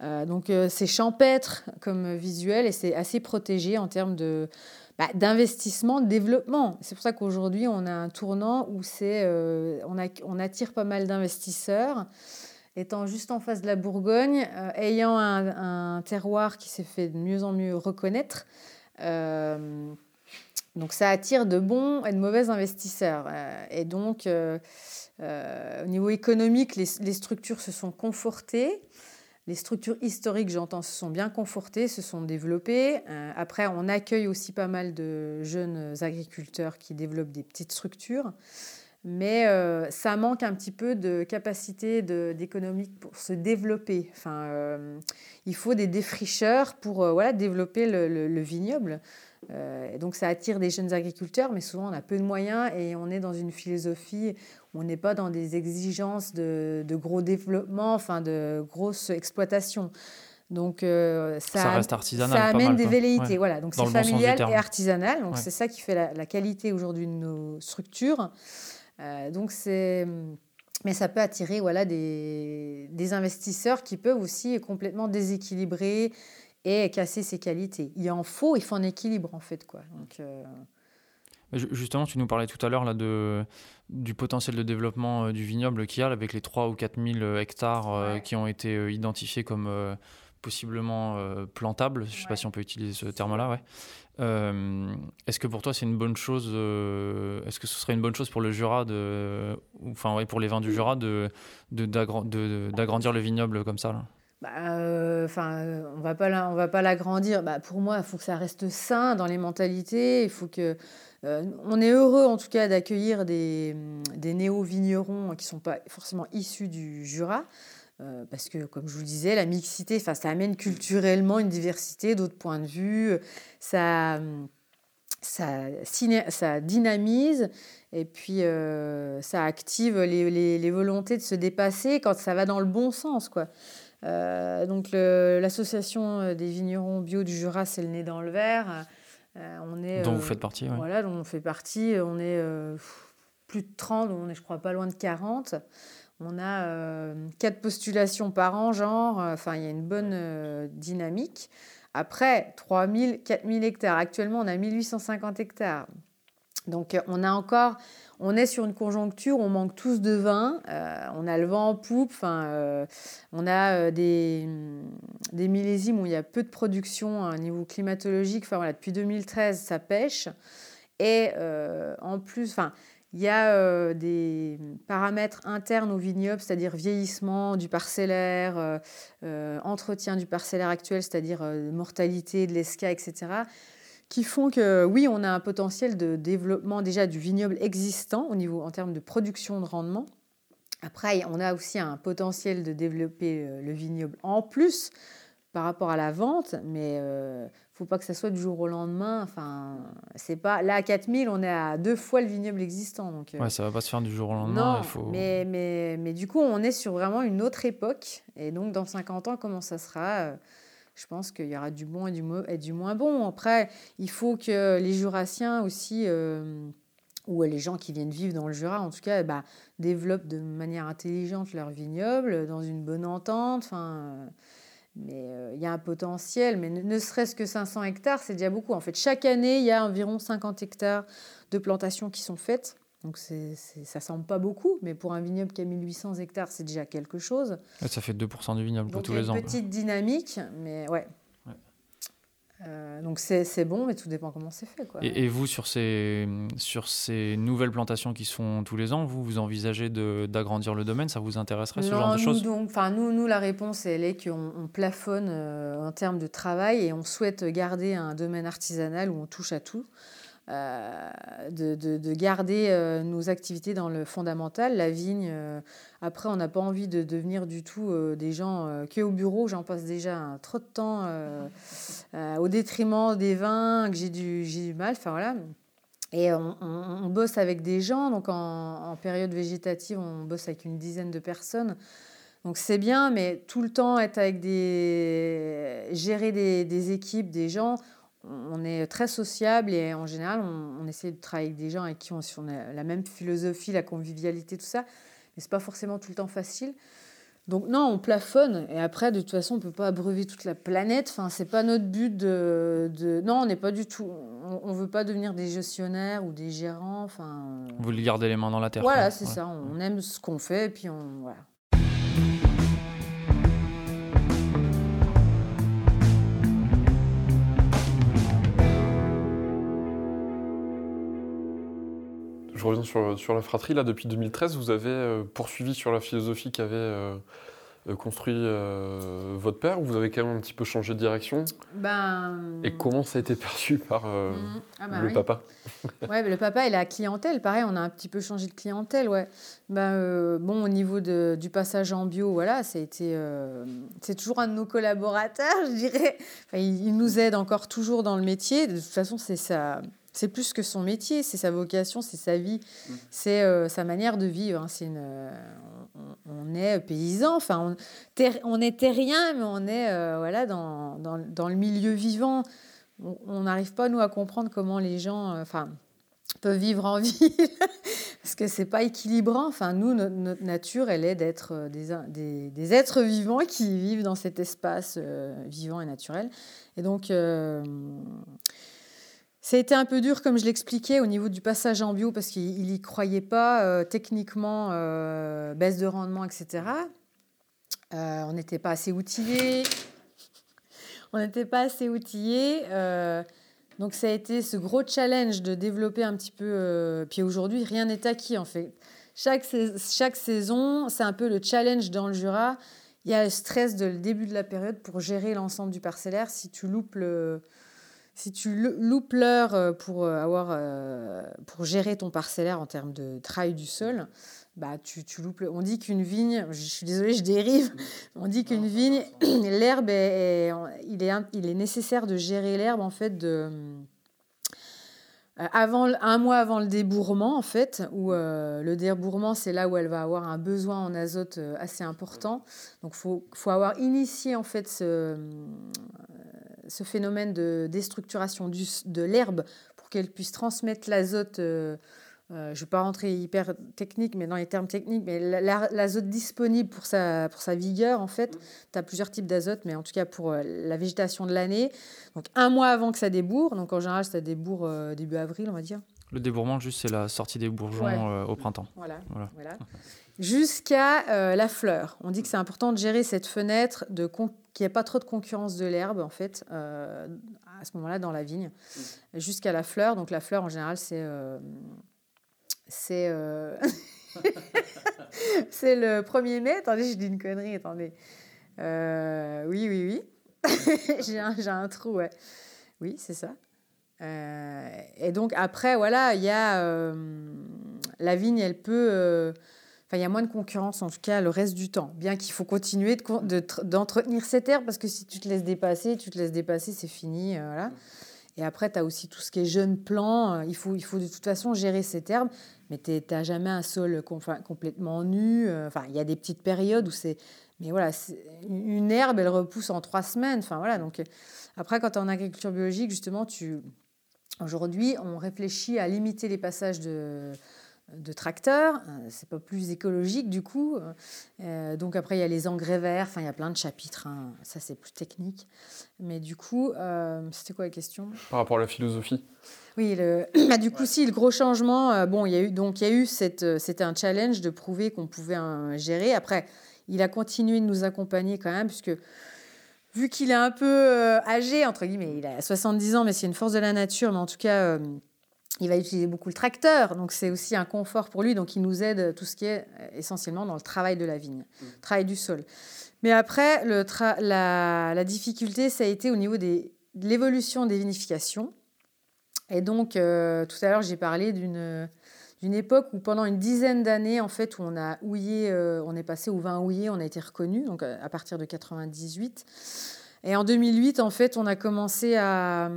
donc c'est champêtre comme visuel et c'est assez protégé en termes de bah, d'investissement, de développement. C'est pour ça qu'aujourd'hui on a un tournant où c'est on attire pas mal d'investisseurs étant juste en face de la Bourgogne, euh, ayant un, terroir qui s'est fait de mieux en mieux reconnaître. Euh, donc ça attire de bons et de mauvais investisseurs. Euh, et donc, au niveau économique, les, les, structures se sont confortées. Les structures historiques, j'entends, se sont bien confortées, se sont développées. après, on accueille aussi pas mal de jeunes agriculteurs qui développent des petites structures mais euh, ça manque un petit peu de capacité d'économique pour se développer. Enfin, euh, il faut des défricheurs pour euh, voilà, développer le, vignoble. Et donc ça attire des jeunes agriculteurs, mais souvent on a peu de moyens et on est dans une philosophie où on n'est pas dans des exigences de, gros développement, enfin de grosses exploitations. Donc ça, reste artisanal, ça amène des velléités. Voilà, donc c'est familial et artisanal. Donc c'est ça qui fait la, la qualité aujourd'hui de nos structures. Euh, donc c'est mais ça peut attirer voilà, des, des, investisseurs qui peuvent aussi complètement déséquilibrer et casser ses qualités. Il en faut, il faut un équilibre en fait. Quoi. Donc, euh, Justement, tu nous parlais tout à l'heure là, de, du potentiel de développement euh, du vignoble qu'il y a avec les 3 ou 4 000 hectares qui ont été identifiés comme possiblement plantables. Je ne sais pas si on peut utiliser ce terme-là. Ouais. Euh, est-ce que pour toi c'est une bonne chose euh, Est-ce que ce serait une bonne chose pour le Jura de, enfin ouais, pour les vins du Jura de d'agrandir le vignoble comme ça là? Bah, euh, enfin, on va pas on va pas l'agrandir. Bah, pour moi, il faut que ça reste sain dans les mentalités. Il faut que on est heureux en tout cas d'accueillir des, des néo-vignerons qui sont pas forcément issus du Jura. Euh, parce que, comme je vous le disais, la mixité, ça amène culturellement une diversité d'autres points de vue, ça, ça, ça dynamise et puis euh, ça active les, les, volontés de se dépasser quand ça va dans le bon sens. Quoi. Euh, donc l'association des vignerons bio du Jura, c'est le nez dans le verre. on est, dont vous faites partie. Voilà, dont on fait partie. On est plus de 30, on est je crois pas loin de 40. On a euh, quatre postulations par an, genre, euh, enfin, il y a une bonne euh, dynamique. Après, 3000, 4000 hectares. Actuellement, on a 1850 hectares. Donc, on a encore, on est sur une conjoncture, on manque tous de vin, on a le vent en poupe, enfin, on a des, des, millésimes où il y a peu de production à un niveau climatologique. Enfin, voilà, depuis 2013, ça pêche. Et en plus, enfin, il y a euh, des paramètres internes au vignoble, c'est-à-dire vieillissement du parcellaire, euh, euh, entretien du parcellaire actuel, c'est-à-dire mortalité de l'esca, etc., qui font que oui, on a un potentiel de développement déjà du vignoble existant au niveau en termes de production de rendement. Après, on a aussi un potentiel de développer le vignoble en plus par rapport à la vente, mais faut pas que ça soit du jour au lendemain. Enfin, c'est pas là à 4000, on est à deux fois le vignoble existant. Donc, euh, ouais, ça va pas se faire du jour au lendemain. Non, faut... mais, mais, mais du coup, on est sur vraiment une autre époque. Et donc, dans 50 ans, comment ça sera euh, Je pense qu'il y aura du bon et du, et du moins bon. Après, il faut que les Jurassiens aussi, euh, ou les gens qui viennent vivre dans le Jura, en tout cas, bah, développent de manière intelligente leur vignoble, dans une bonne entente. Enfin mais euh, il y a un potentiel, mais ne, serait-ce que 500 hectares, c'est déjà beaucoup. En fait, chaque année, il y a environ 50 hectares de plantations qui sont faites. Donc c'est, c'est, ça semble pas beaucoup, mais pour un vignoble qui a 1800 hectares, c'est déjà quelque chose. ça fait 2% du vignoble pour tous les ans. Une petite dynamique, mais ouais. Euh, donc c'est bon, mais tout dépend comment c'est fait. Quoi. Et, vous, sur ces, sur ces nouvelles plantations qui se font tous les ans, vous, vous envisagez d'agrandir le domaine? Ça vous intéresserait ce genre de choses? donc, nous, nous, la réponse, elle est qu'on on plafonne euh, en termes de travail et on souhaite garder un domaine artisanal où on touche à tout. De, garder nos activités dans le fondamental, la vigne. après, on n'a pas envie de devenir du tout des gens qui au bureau. J'en passe déjà trop de temps au détriment des vins, que j'ai du, du mal. Enfin voilà. Et on, bosse avec des gens, donc en, période végétative, on bosse avec une dizaine de personnes. Donc c'est bien, mais tout le temps être avec des. gérer des, équipes, des gens, on est très sociable et en général, on, essaie de travailler avec des gens avec qui on, on a la même philosophie, la convivialité, tout ça. Mais c'est pas forcément tout le temps facile. Donc non, on plafonne et après de toute façon on peut pas abreuver toute la planète. Enfin c'est pas notre but de, non on n'est pas du tout. On, ne veut pas devenir des gestionnaires ou des gérants. Enfin. Vous voulez garder les mains dans la terre. Voilà c'est ça. On aime ce qu'on fait et puis on voilà. Reviens sur, sur, la fratrie. Là, depuis 2013, vous avez euh, poursuivi sur la philosophie qu'avait euh, euh, construit votre père ou vous avez quand même un petit peu changé de direction? Ben... Et comment ça a été perçu par mmh. ah bah le papa? <laughs> Ouais, le papa et la clientèle, pareil, on a un petit peu changé de clientèle, ouais. Ben, bon, au niveau de, du passage en bio, voilà, ça a été, c'est toujours un de nos collaborateurs, <laughs> je dirais. il, il, nous aide encore toujours dans le métier. De toute façon, c'est ça c'est plus que son métier, c'est sa vocation, c'est sa vie, mmh. c'est euh, sa manière de vivre. Hein. C'est une, euh, on, est paysan, enfin, on, est terrien, mais on est euh, voilà, dans, dans, dans, le milieu vivant. On n'arrive pas, nous, à comprendre comment les gens enfin, peuvent vivre en <laughs> ville, parce que c'est pas équilibrant. Enfin, nous, notre, nature, elle est d'être des, des, des, êtres vivants qui vivent dans cet espace vivant et naturel. Et donc ça a été un peu dur, comme je l'expliquais, au niveau du passage en bio, parce qu'il n'y croyait pas euh, techniquement, euh, baisse de rendement, etc. Euh, on n'était pas assez outillés. on n'était pas assez outillés. donc ça a été ce gros challenge de développer un petit peu. puis aujourd'hui, rien n'est acquis, en fait. Chaque, saison, c'est un peu le challenge dans le Jura. Il y a le stress de le début de la période pour gérer l'ensemble du parcellaire. Si tu loupes le si tu loupes l'heure euh, pour, euh, avoir, euh, pour gérer ton parcellaire en termes de travail du sol, bah, tu, tu loupes. On dit qu'une vigne, je suis désolée, je dérive, on dit qu'une vigne, <clears throat> l'herbe, est, il, est, il est nécessaire de gérer l'herbe en fait de. Avant, un mois avant le débourrement, en fait, où le débourrement, c'est là où elle va avoir un besoin en azote assez important. Donc, il faut, faut, avoir initié, en fait, ce, ce phénomène de déstructuration du, de l'herbe pour qu'elle puisse transmettre l'azote. Euh, euh, je ne vais pas rentrer hyper technique, mais dans les termes techniques, mais l'azote disponible pour sa, pour sa vigueur, en fait, tu as plusieurs types d'azote, mais en tout cas pour euh, la végétation de l'année. Donc un mois avant que ça débourre, donc en général ça débourre début avril, on va dire. Le débourrement, juste, c'est la sortie des bourgeons au printemps. Voilà. voilà. voilà. Jusqu'à la fleur. On dit que c'est important de gérer cette fenêtre de, qu'il n'y ait pas trop de concurrence de l'herbe, en fait, euh, à ce moment-là, dans la vigne, mm. jusqu'à la fleur. Donc, la fleur, en général, c'est. Euh, c'est. Euh, <laughs> c'est le 1er mai. Attendez, je dis une connerie, attendez. oui, oui, oui. <laughs> j'ai, un, j'ai un trou, ouais. Oui, c'est ça. et donc, après, voilà, il y a. la vigne, elle peut Enfin, il y a moins de concurrence, en tout cas, le reste du temps. Bien qu'il faut continuer d'entretenir de, cette herbe, parce que si tu te laisses dépasser, tu te laisses dépasser, c'est fini. Euh, voilà. Et après, tu as aussi tout ce qui est jeune plan. Euh, il faut, il faut de toute façon gérer cette herbe, mais tu n'as jamais un sol complètement nu. Euh, enfin, il y a des petites périodes où c'est. Mais voilà, une herbe, elle repousse en trois semaines. Enfin, voilà. Donc, après, quand tu es en agriculture biologique, justement, tu. Aujourd'hui, on réfléchit à limiter les passages de, de tracteurs. Euh, c'est pas plus écologique du coup. Euh, donc après, il y a les engrais verts. Enfin, il y a plein de chapitres. Hein. Ça, c'est plus technique. Mais du coup, euh, c'était quoi la question? Par rapport à la philosophie. Oui, le... <clears throat> bah, du coup, si le gros changement. bon, il y a eu donc il y a eu cette. C'était un challenge de prouver qu'on pouvait gérer. Après, il a continué de nous accompagner quand même, puisque vu qu'il est un peu âgé entre guillemets, il a 70 ans, mais c'est une force de la nature. Mais en tout cas il va utiliser beaucoup le tracteur, donc c'est aussi un confort pour lui, donc il nous aide tout ce qui est euh, essentiellement dans le travail de la vigne, mmh. travail du sol. Mais après, le la, difficulté, ça a été au niveau des, de l'évolution des vinifications. Et donc, tout à l'heure, j'ai parlé d'une d'une époque où pendant une dizaine d'années, en fait, où on a houillé, on est passé au vin houillé, on a été reconnu, donc à partir de 98. Et en 2008, en fait, on a commencé à,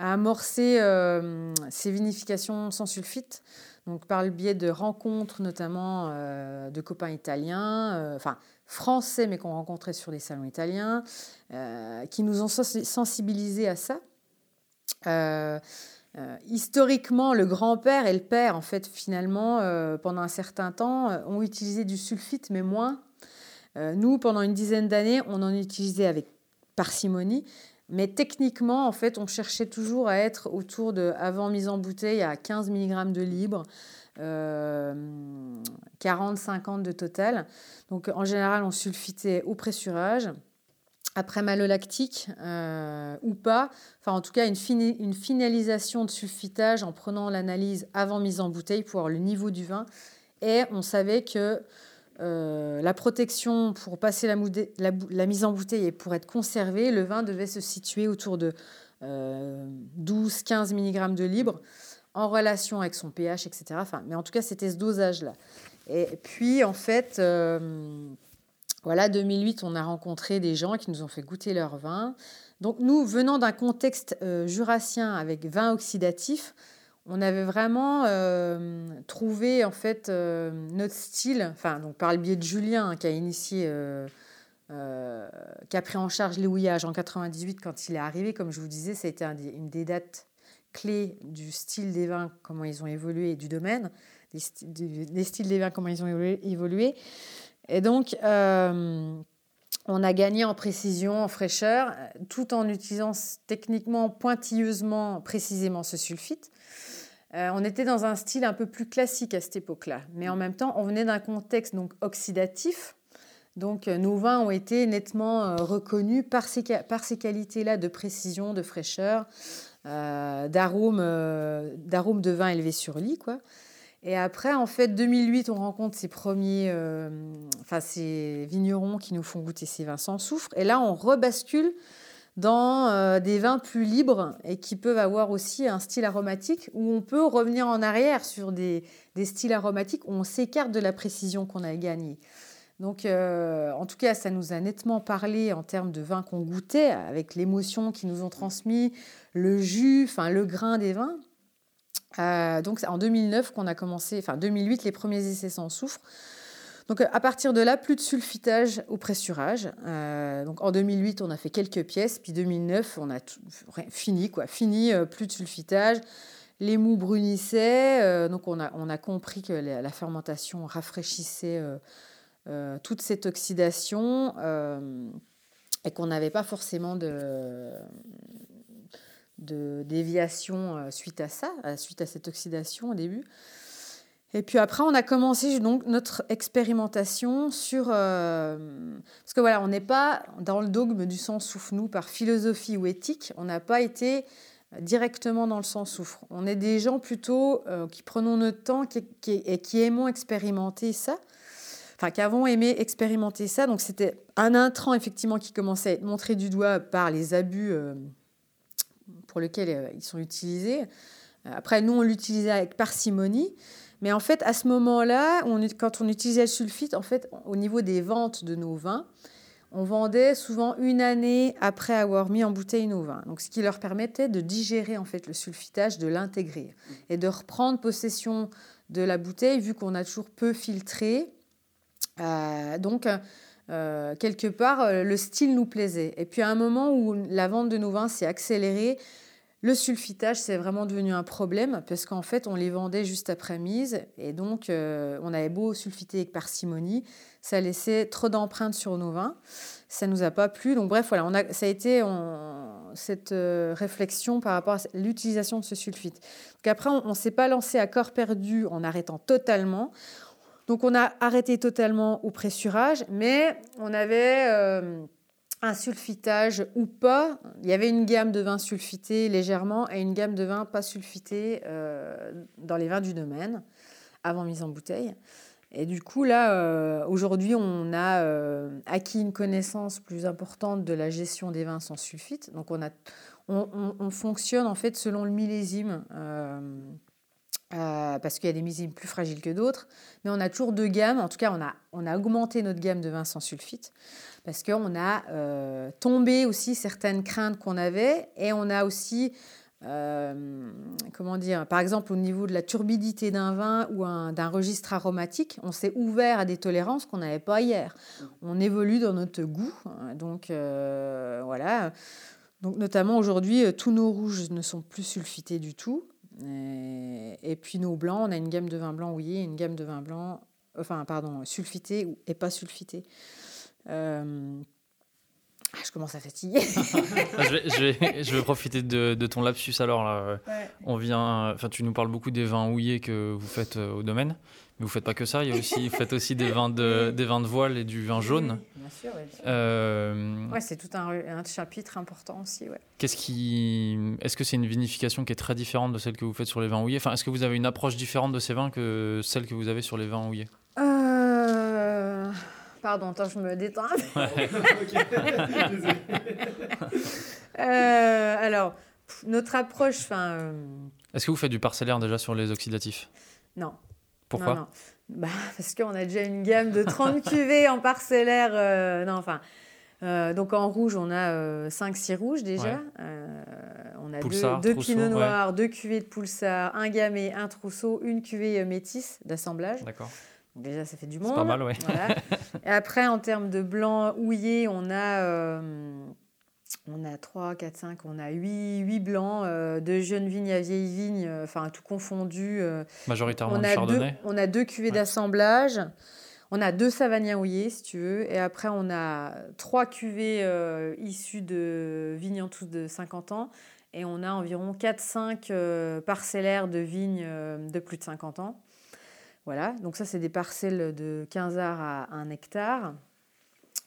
amorcer euh, ces vinifications sans sulfite, donc par le biais de rencontres, notamment euh, de copains italiens, euh, enfin français, mais qu'on rencontrait sur les salons italiens, qui nous ont sensibilisés à ça. historiquement, le grand-père et le père, en fait, finalement, pendant un certain temps, ont utilisé du sulfite, mais moins. nous, pendant une dizaine d'années, on en utilisait avec parcimonie. Mais techniquement, en fait, on cherchait toujours à être autour de, avant mise en bouteille, à 15 mg de libre, 40-50 de total. Donc en général, on sulfitait au pressurage. Après malolactique euh, ou pas, enfin en tout cas une, une finalisation de sulfitage en prenant l'analyse avant mise en bouteille pour voir le niveau du vin. Et on savait que euh, la protection pour passer la, mise en bouteille et pour être conservé, le vin devait se situer autour de 12-15 euh, mg de libre en relation avec son pH, etc. Enfin, mais en tout cas, c'était ce dosage-là. Et puis, en fait, euh, voilà, 2008, on a rencontré des gens qui nous ont fait goûter leur vin. Donc, nous, venant d'un contexte jurassien avec vin oxydatif, on avait vraiment euh, trouvé en fait euh, notre style, enfin donc par le biais de Julien hein, qui a initié, euh, qui a pris en charge les houillages en 98 quand il est arrivé, comme je vous disais, ça a été une des dates clés du style des vins, comment ils ont évolué, du domaine, des, styles des vins, comment ils ont évolué. Et donc on a gagné en précision, en fraîcheur, tout en utilisant techniquement, pointilleusement, précisément ce sulfite. Euh, on était dans un style un peu plus classique à cette époque-là, mais en même temps, on venait d'un contexte donc oxydatif. Donc, euh, nos vins ont été nettement euh, reconnus par ces, par ces qualités-là de précision, de fraîcheur, d'arôme, d'arôme de vin élevé sur lit, quoi. Et après, en fait, 2008, on rencontre ces premiers, enfin ces vignerons qui nous font goûter ces vins sans soufre. Et là, on rebascule dans euh, des vins plus libres et qui peuvent avoir aussi un style aromatique où on peut revenir en arrière sur des, styles aromatiques où on s'écarte de la précision qu'on a gagnée. Donc, euh, en tout cas, ça nous a nettement parlé en termes de vins qu'on goûtait, avec l'émotion qu'ils nous ont transmis, le jus, enfin le grain des vins. Euh, donc, c'est en 2009 qu'on a commencé, enfin 2008, les premiers essais sans soufre. Donc à partir de là, plus de sulfitage au pressurage. Euh, donc en 2008, on a fait quelques pièces, puis 2009, on a fini quoi, fini, euh, plus de sulfitage. Les mous brunissaient, euh, donc on a, on a compris que la, fermentation rafraîchissait toute cette oxydation et qu'on n'avait pas forcément de, de déviation suite à ça, suite à cette oxydation au début. Et puis après, on a commencé donc notre expérimentation sur... Euh, parce que voilà, on n'est pas dans le dogme du sang souffre, nous, par philosophie ou éthique, on n'a pas été directement dans le sang souffre. On est des gens plutôt euh, qui prenons notre temps et qui aimons expérimenter ça. Enfin, qui avons aimé expérimenter ça. Donc c'était un intrant, effectivement, qui commençait à être montré du doigt par les abus euh, pour lesquels ils sont utilisés. Après, nous, on l'utilisait avec parcimonie. Mais en fait, à ce moment-là, quand on utilisait le sulfite, en fait, au niveau des ventes de nos vins, on vendait souvent une année après avoir mis en bouteille nos vins. Donc, ce qui leur permettait de digérer en fait le sulfitage, de l'intégrer et de reprendre possession de la bouteille vu qu'on a toujours peu filtré. Euh, donc, euh, quelque part, euh, le style nous plaisait. Et puis, à un moment où la vente de nos vins s'est accélérée, le sulfitage, c'est vraiment devenu un problème parce qu'en fait, on les vendait juste après mise et donc euh, on avait beau sulfiter avec parcimonie, ça laissait trop d'empreintes sur nos vins. Ça nous a pas plu. Donc bref, voilà, on ça a été cette euh, réflexion par rapport à l'utilisation de ce sulfite. Donc après, on ne s'est pas lancé à corps perdu en arrêtant totalement. Donc on a arrêté totalement au pressurage, mais on avait euh, un sulfitage ou pas. Il y avait une gamme de vins sulfités légèrement et une gamme de vins pas sulfités euh, dans les vins du domaine avant mise en bouteille. Et du coup, là, euh, aujourd'hui, on a euh, acquis une connaissance plus importante de la gestion des vins sans sulfite. Donc, on, a, on, fonctionne en fait selon le millésime. Euh, parce qu'il y a des millésimes plus fragiles que d'autres, mais on a toujours deux gammes. En tout cas, on a, on a augmenté notre gamme de vins sans sulfite parce qu'on a tombé aussi certaines craintes qu'on avait et on a aussi euh, comment dire, par exemple au niveau de la turbidité d'un vin ou d'un registre aromatique, on s'est ouvert à des tolérances qu'on n'avait pas hier. On évolue dans notre goût, hein, donc euh, voilà. Donc notamment aujourd'hui, euh, tous nos rouges ne sont plus sulfités du tout. Et, puis nos blancs, on a une gamme de vins blancs oui, et une gamme de vins blancs, enfin pardon, sulfités et pas sulfités. Ah, je commence à fatiguer. <laughs> je, vais, profiter de, ton lapsus alors. Là. On vient, enfin, tu nous parles beaucoup des vins houillés que vous faites euh, au domaine, mais vous faites pas que ça. Il y a aussi, vous faites aussi des vins de, des vins de voile et du vin jaune. bien sûr. Euh, ouais, c'est tout un, un, chapitre important aussi. Qu'est-ce qui, est-ce que c'est une vinification qui est très différente de celle que vous faites sur les vins houillés? Enfin, est-ce que vous avez une approche différente de ces vins que celle que vous avez sur les vins houillés? Euh... Pardon, attends, je me détends. <laughs> euh, alors, notre approche. Enfin. Euh, Est-ce que vous faites du parcellaire déjà sur les oxydatifs? Non. Pourquoi non, Bah, <laughs> Parce qu'on a déjà une gamme de 30 <laughs> cuvées en parcellaire. Euh, non, enfin. Euh, donc en rouge, on a 5-6 rouges déjà. on a deux, deux pinots noirs, deux cuvées de Poulsard, un gamay, un trousseau, une cuvée métisse d'assemblage. D'accord. Déjà, ça fait du monde. pas mal, oui. <laughs> Et après, en termes de blanc houillé, on a, euh, on a 3, 4, 5, on a 8, 8 blancs, euh, de jeunes vignes à vieilles vignes, euh, enfin tout confondu. Majoritairement on a Chardonnay. Deux, on a deux cuvées d'assemblage. On a deux savagniens houillés, si tu veux. Et après, on a trois cuvées issues de vignes en tous de 50 ans. Et on a environ 4-5 parcellaires de vignes de plus de 50 ans. Voilà, donc ça, c'est des parcelles de 15 arts à 1 hectare.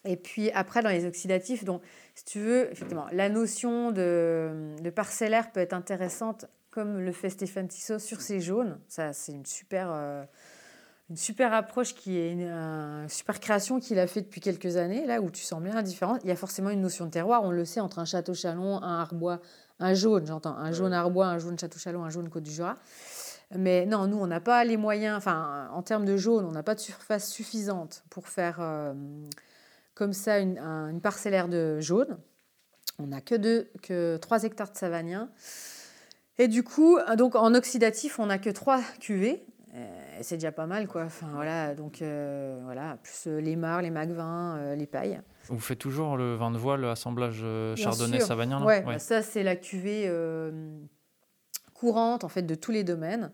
Et puis après, dans les oxydatifs, donc, si tu veux, effectivement, la notion de, de parcellaire peut être intéressante, comme le fait Stéphane Tissot sur ses jaunes. Ça, c'est une super, euh, une super approche qui est une, super création qu'il a fait depuis quelques années, là où tu sens bien la différence. Il y a forcément une notion de terroir, on le sait, entre un château chalon, un arbois, un jaune, j'entends, un jaune arbois, un jaune château chalon, un jaune côte du Jura. Mais non, nous, on n'a pas les moyens, enfin, en termes de jaune, on n'a pas de surface suffisante pour faire euh, comme ça une, parcellaire de jaune. On n'a que, deux, que 3 hectares de savagnin. Et du coup, donc en oxydatif, on n'a que 3 cuvées. C'est déjà pas mal, quoi. Enfin, voilà, donc euh, voilà, plus euh, les mares, les magvins, les pailles. Vous faites toujours le vin de voile, l'assemblage chardonnay-savagnin Oui, ouais, ça, c'est la cuvée courante en fait de tous les domaines.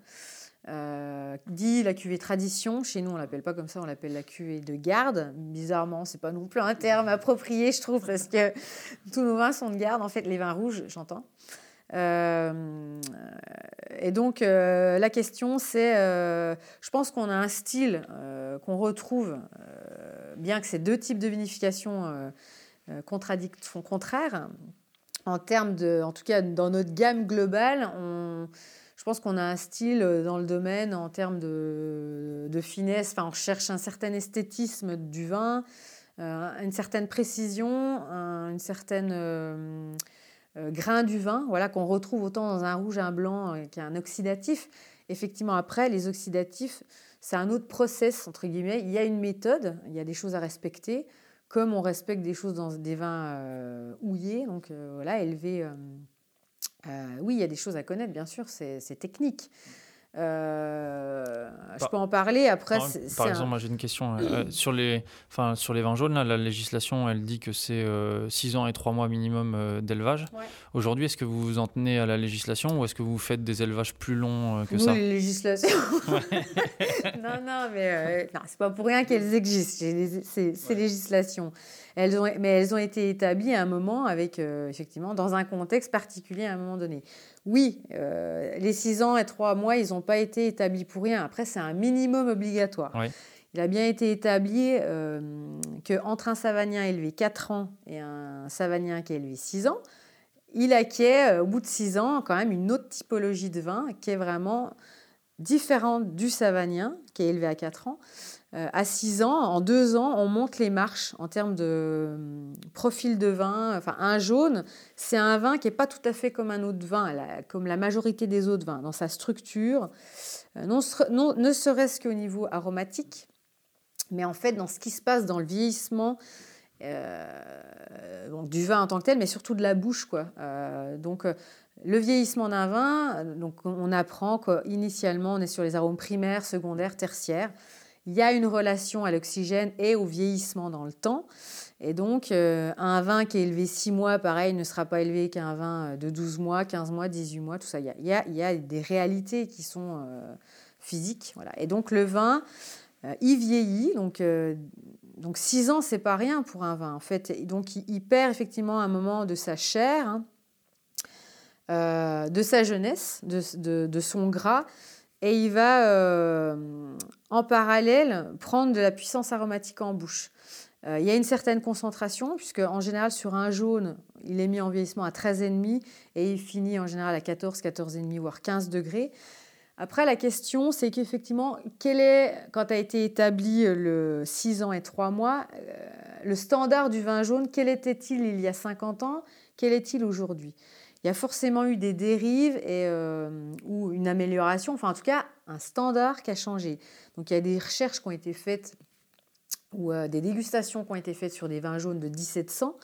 Euh, dit la cuvée tradition, chez nous on l'appelle pas comme ça, on l'appelle la cuvée de garde. Bizarrement, c'est pas non plus un terme approprié, je trouve, parce que tous nos vins sont de garde. En fait, les vins rouges, j'entends. Euh, et donc euh, la question c'est, je pense qu'on a un style qu'on retrouve, bien que ces deux types de vinification sont contraires en termes de, en tout cas dans notre gamme globale, on, je pense qu'on a un style dans le domaine en termes de, finesse. Enfin, on cherche un certain esthétisme du vin, euh, une certaine précision, une certaine euh, euh, grain du vin, voilà qu'on retrouve autant dans un rouge, un blanc, qui est un oxydatif. Effectivement, après, les oxydatifs, c'est un autre process entre guillemets. Il y a une méthode, il y a des choses à respecter comme on respecte des choses dans des vins euh, houillés, donc euh, voilà, élevés. Euh, oui, il y a des choses à connaître, bien sûr, c'est technique. Euh, je peux en parler après. Par, exemple, moi j'ai une question. Euh, sur, les, enfin, sur les vins jaunes, là, la législation elle dit que c'est 6 euh, ans et 3 mois minimum d'élevage. Aujourd'hui, est-ce que vous vous en tenez à la législation ou est-ce que vous faites des élevages plus longs que Nous, ça? les législations. <laughs> non, non, mais c'est pas pour rien qu'elles existent, ces, législations. Elles ont, mais elles ont été établies à un moment avec, effectivement, dans un contexte particulier à un moment donné oui, euh, les 6 ans et 3 mois, ils n'ont pas été établis pour rien. Après, c'est un minimum obligatoire. Il a bien été établi euh, qu'entre un savagnin élevé 4 ans et un savagnin qui est élevé 6 ans, il acquiert, euh, au bout de 6 ans, quand même une autre typologie de vin qui est vraiment différente du savagnin, qui est élevé à 4 ans. Euh, à 6 ans, en 2 ans, on monte les marches en termes de hum, profil de vin. Enfin, un jaune, c'est un vin qui n'est pas tout à fait comme un autre vin, comme la majorité des autres vins, dans sa structure, euh, non, ne serait-ce qu'au niveau aromatique, mais en fait dans ce qui se passe dans le vieillissement euh, du vin en tant que tel, mais surtout de la bouche. Quoi. donc, le vieillissement d'un vin, donc on apprend qu'initialement, on est sur les arômes primaires, secondaires, tertiaires il y a une relation à l'oxygène et au vieillissement dans le temps. Et donc, euh, un vin qui est élevé 6 mois, pareil, ne sera pas élevé qu'un vin euh, de 12 mois, 15 mois, 18 mois, tout ça. Il y a, des réalités qui sont euh, physiques. Voilà. Et donc, le vin, il vieillit. Donc, donc 6 ans, c'est pas rien pour un vin. En fait, donc, il, perd effectivement un moment de sa chair, hein, de sa jeunesse, de, son gras et il va euh, en parallèle prendre de la puissance aromatique en bouche. Euh, il y a une certaine concentration, puisque en général sur un jaune, il est mis en vieillissement à 13,5 et il finit en général à 14, 14,5 voire 15 degrés. Après, la question, c'est qu'effectivement, quel est, quand a été établi le 6 ans et 3 mois, euh, le standard du vin jaune, quel était-il il y a 50 ans? Quel est-il aujourd'hui? Il y a forcément eu des dérives euh, ou une amélioration, enfin en tout cas un standard qui a changé. Donc il y a des recherches qui ont été faites ou euh, des dégustations qui ont été faites sur des vins jaunes de 1700.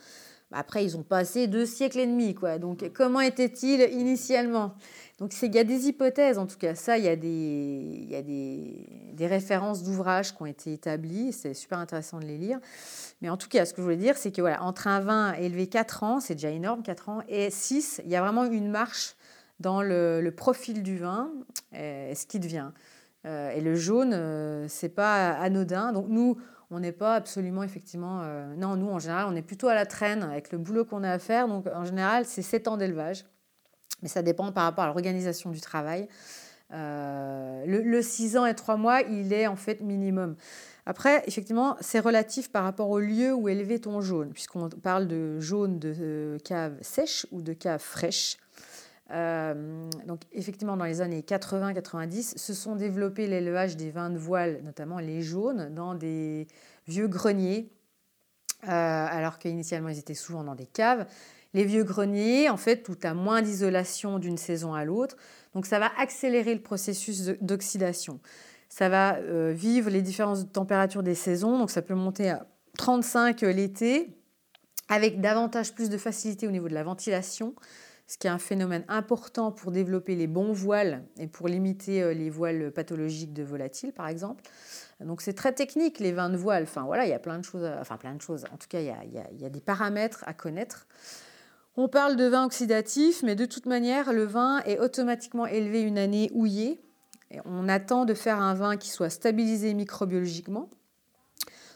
Après, ils ont passé deux siècles et demi. Quoi. Donc comment était-il initialement? Donc il y a des hypothèses, en tout cas ça, il y a des, il y a des, des références d'ouvrages qui ont été établies, c'est super intéressant de les lire. Mais en tout cas, ce que je voulais dire, c'est que voilà, entre un vin élevé 4 ans, c'est déjà énorme, 4 ans, et 6, il y a vraiment une marche dans le, profil du vin, et ce qui devient. Euh, et le jaune, euh, c'est pas anodin. Donc nous, on n'est pas absolument effectivement. Euh, non, nous en général, on est plutôt à la traîne avec le boulot qu'on a à faire. Donc en général, c'est 7 ans d'élevage, mais ça dépend par rapport à l'organisation du travail. le, le 6 ans et 3 mois, il est en fait minimum. Après, effectivement, c'est relatif par rapport au lieu où élevé ton jaune, puisqu'on parle de jaune de euh, cave sèche ou de cave fraîche. Euh, donc, effectivement, dans les années 80-90, se sont développés l'élevage des vins de voile, notamment les jaunes, dans des vieux greniers, euh, alors qu'initialement, ils étaient souvent dans des caves. Les vieux greniers, en fait, tout a moins d'isolation d'une saison à l'autre, donc ça va accélérer le processus d'oxydation. Ça va euh, vivre les différences de température des saisons. Donc ça peut monter à 35 l'été, avec davantage plus de facilité au niveau de la ventilation, ce qui est un phénomène important pour développer les bons voiles et pour limiter euh, les voiles pathologiques de volatiles, par exemple. Donc c'est très technique les vins de voile. Enfin voilà, il y a plein de choses, enfin plein de choses. En tout cas, il y a, des paramètres à connaître. On parle de vin oxydatif, mais de toute manière, le vin est automatiquement élevé une année houillée on attend de faire un vin qui soit stabilisé microbiologiquement.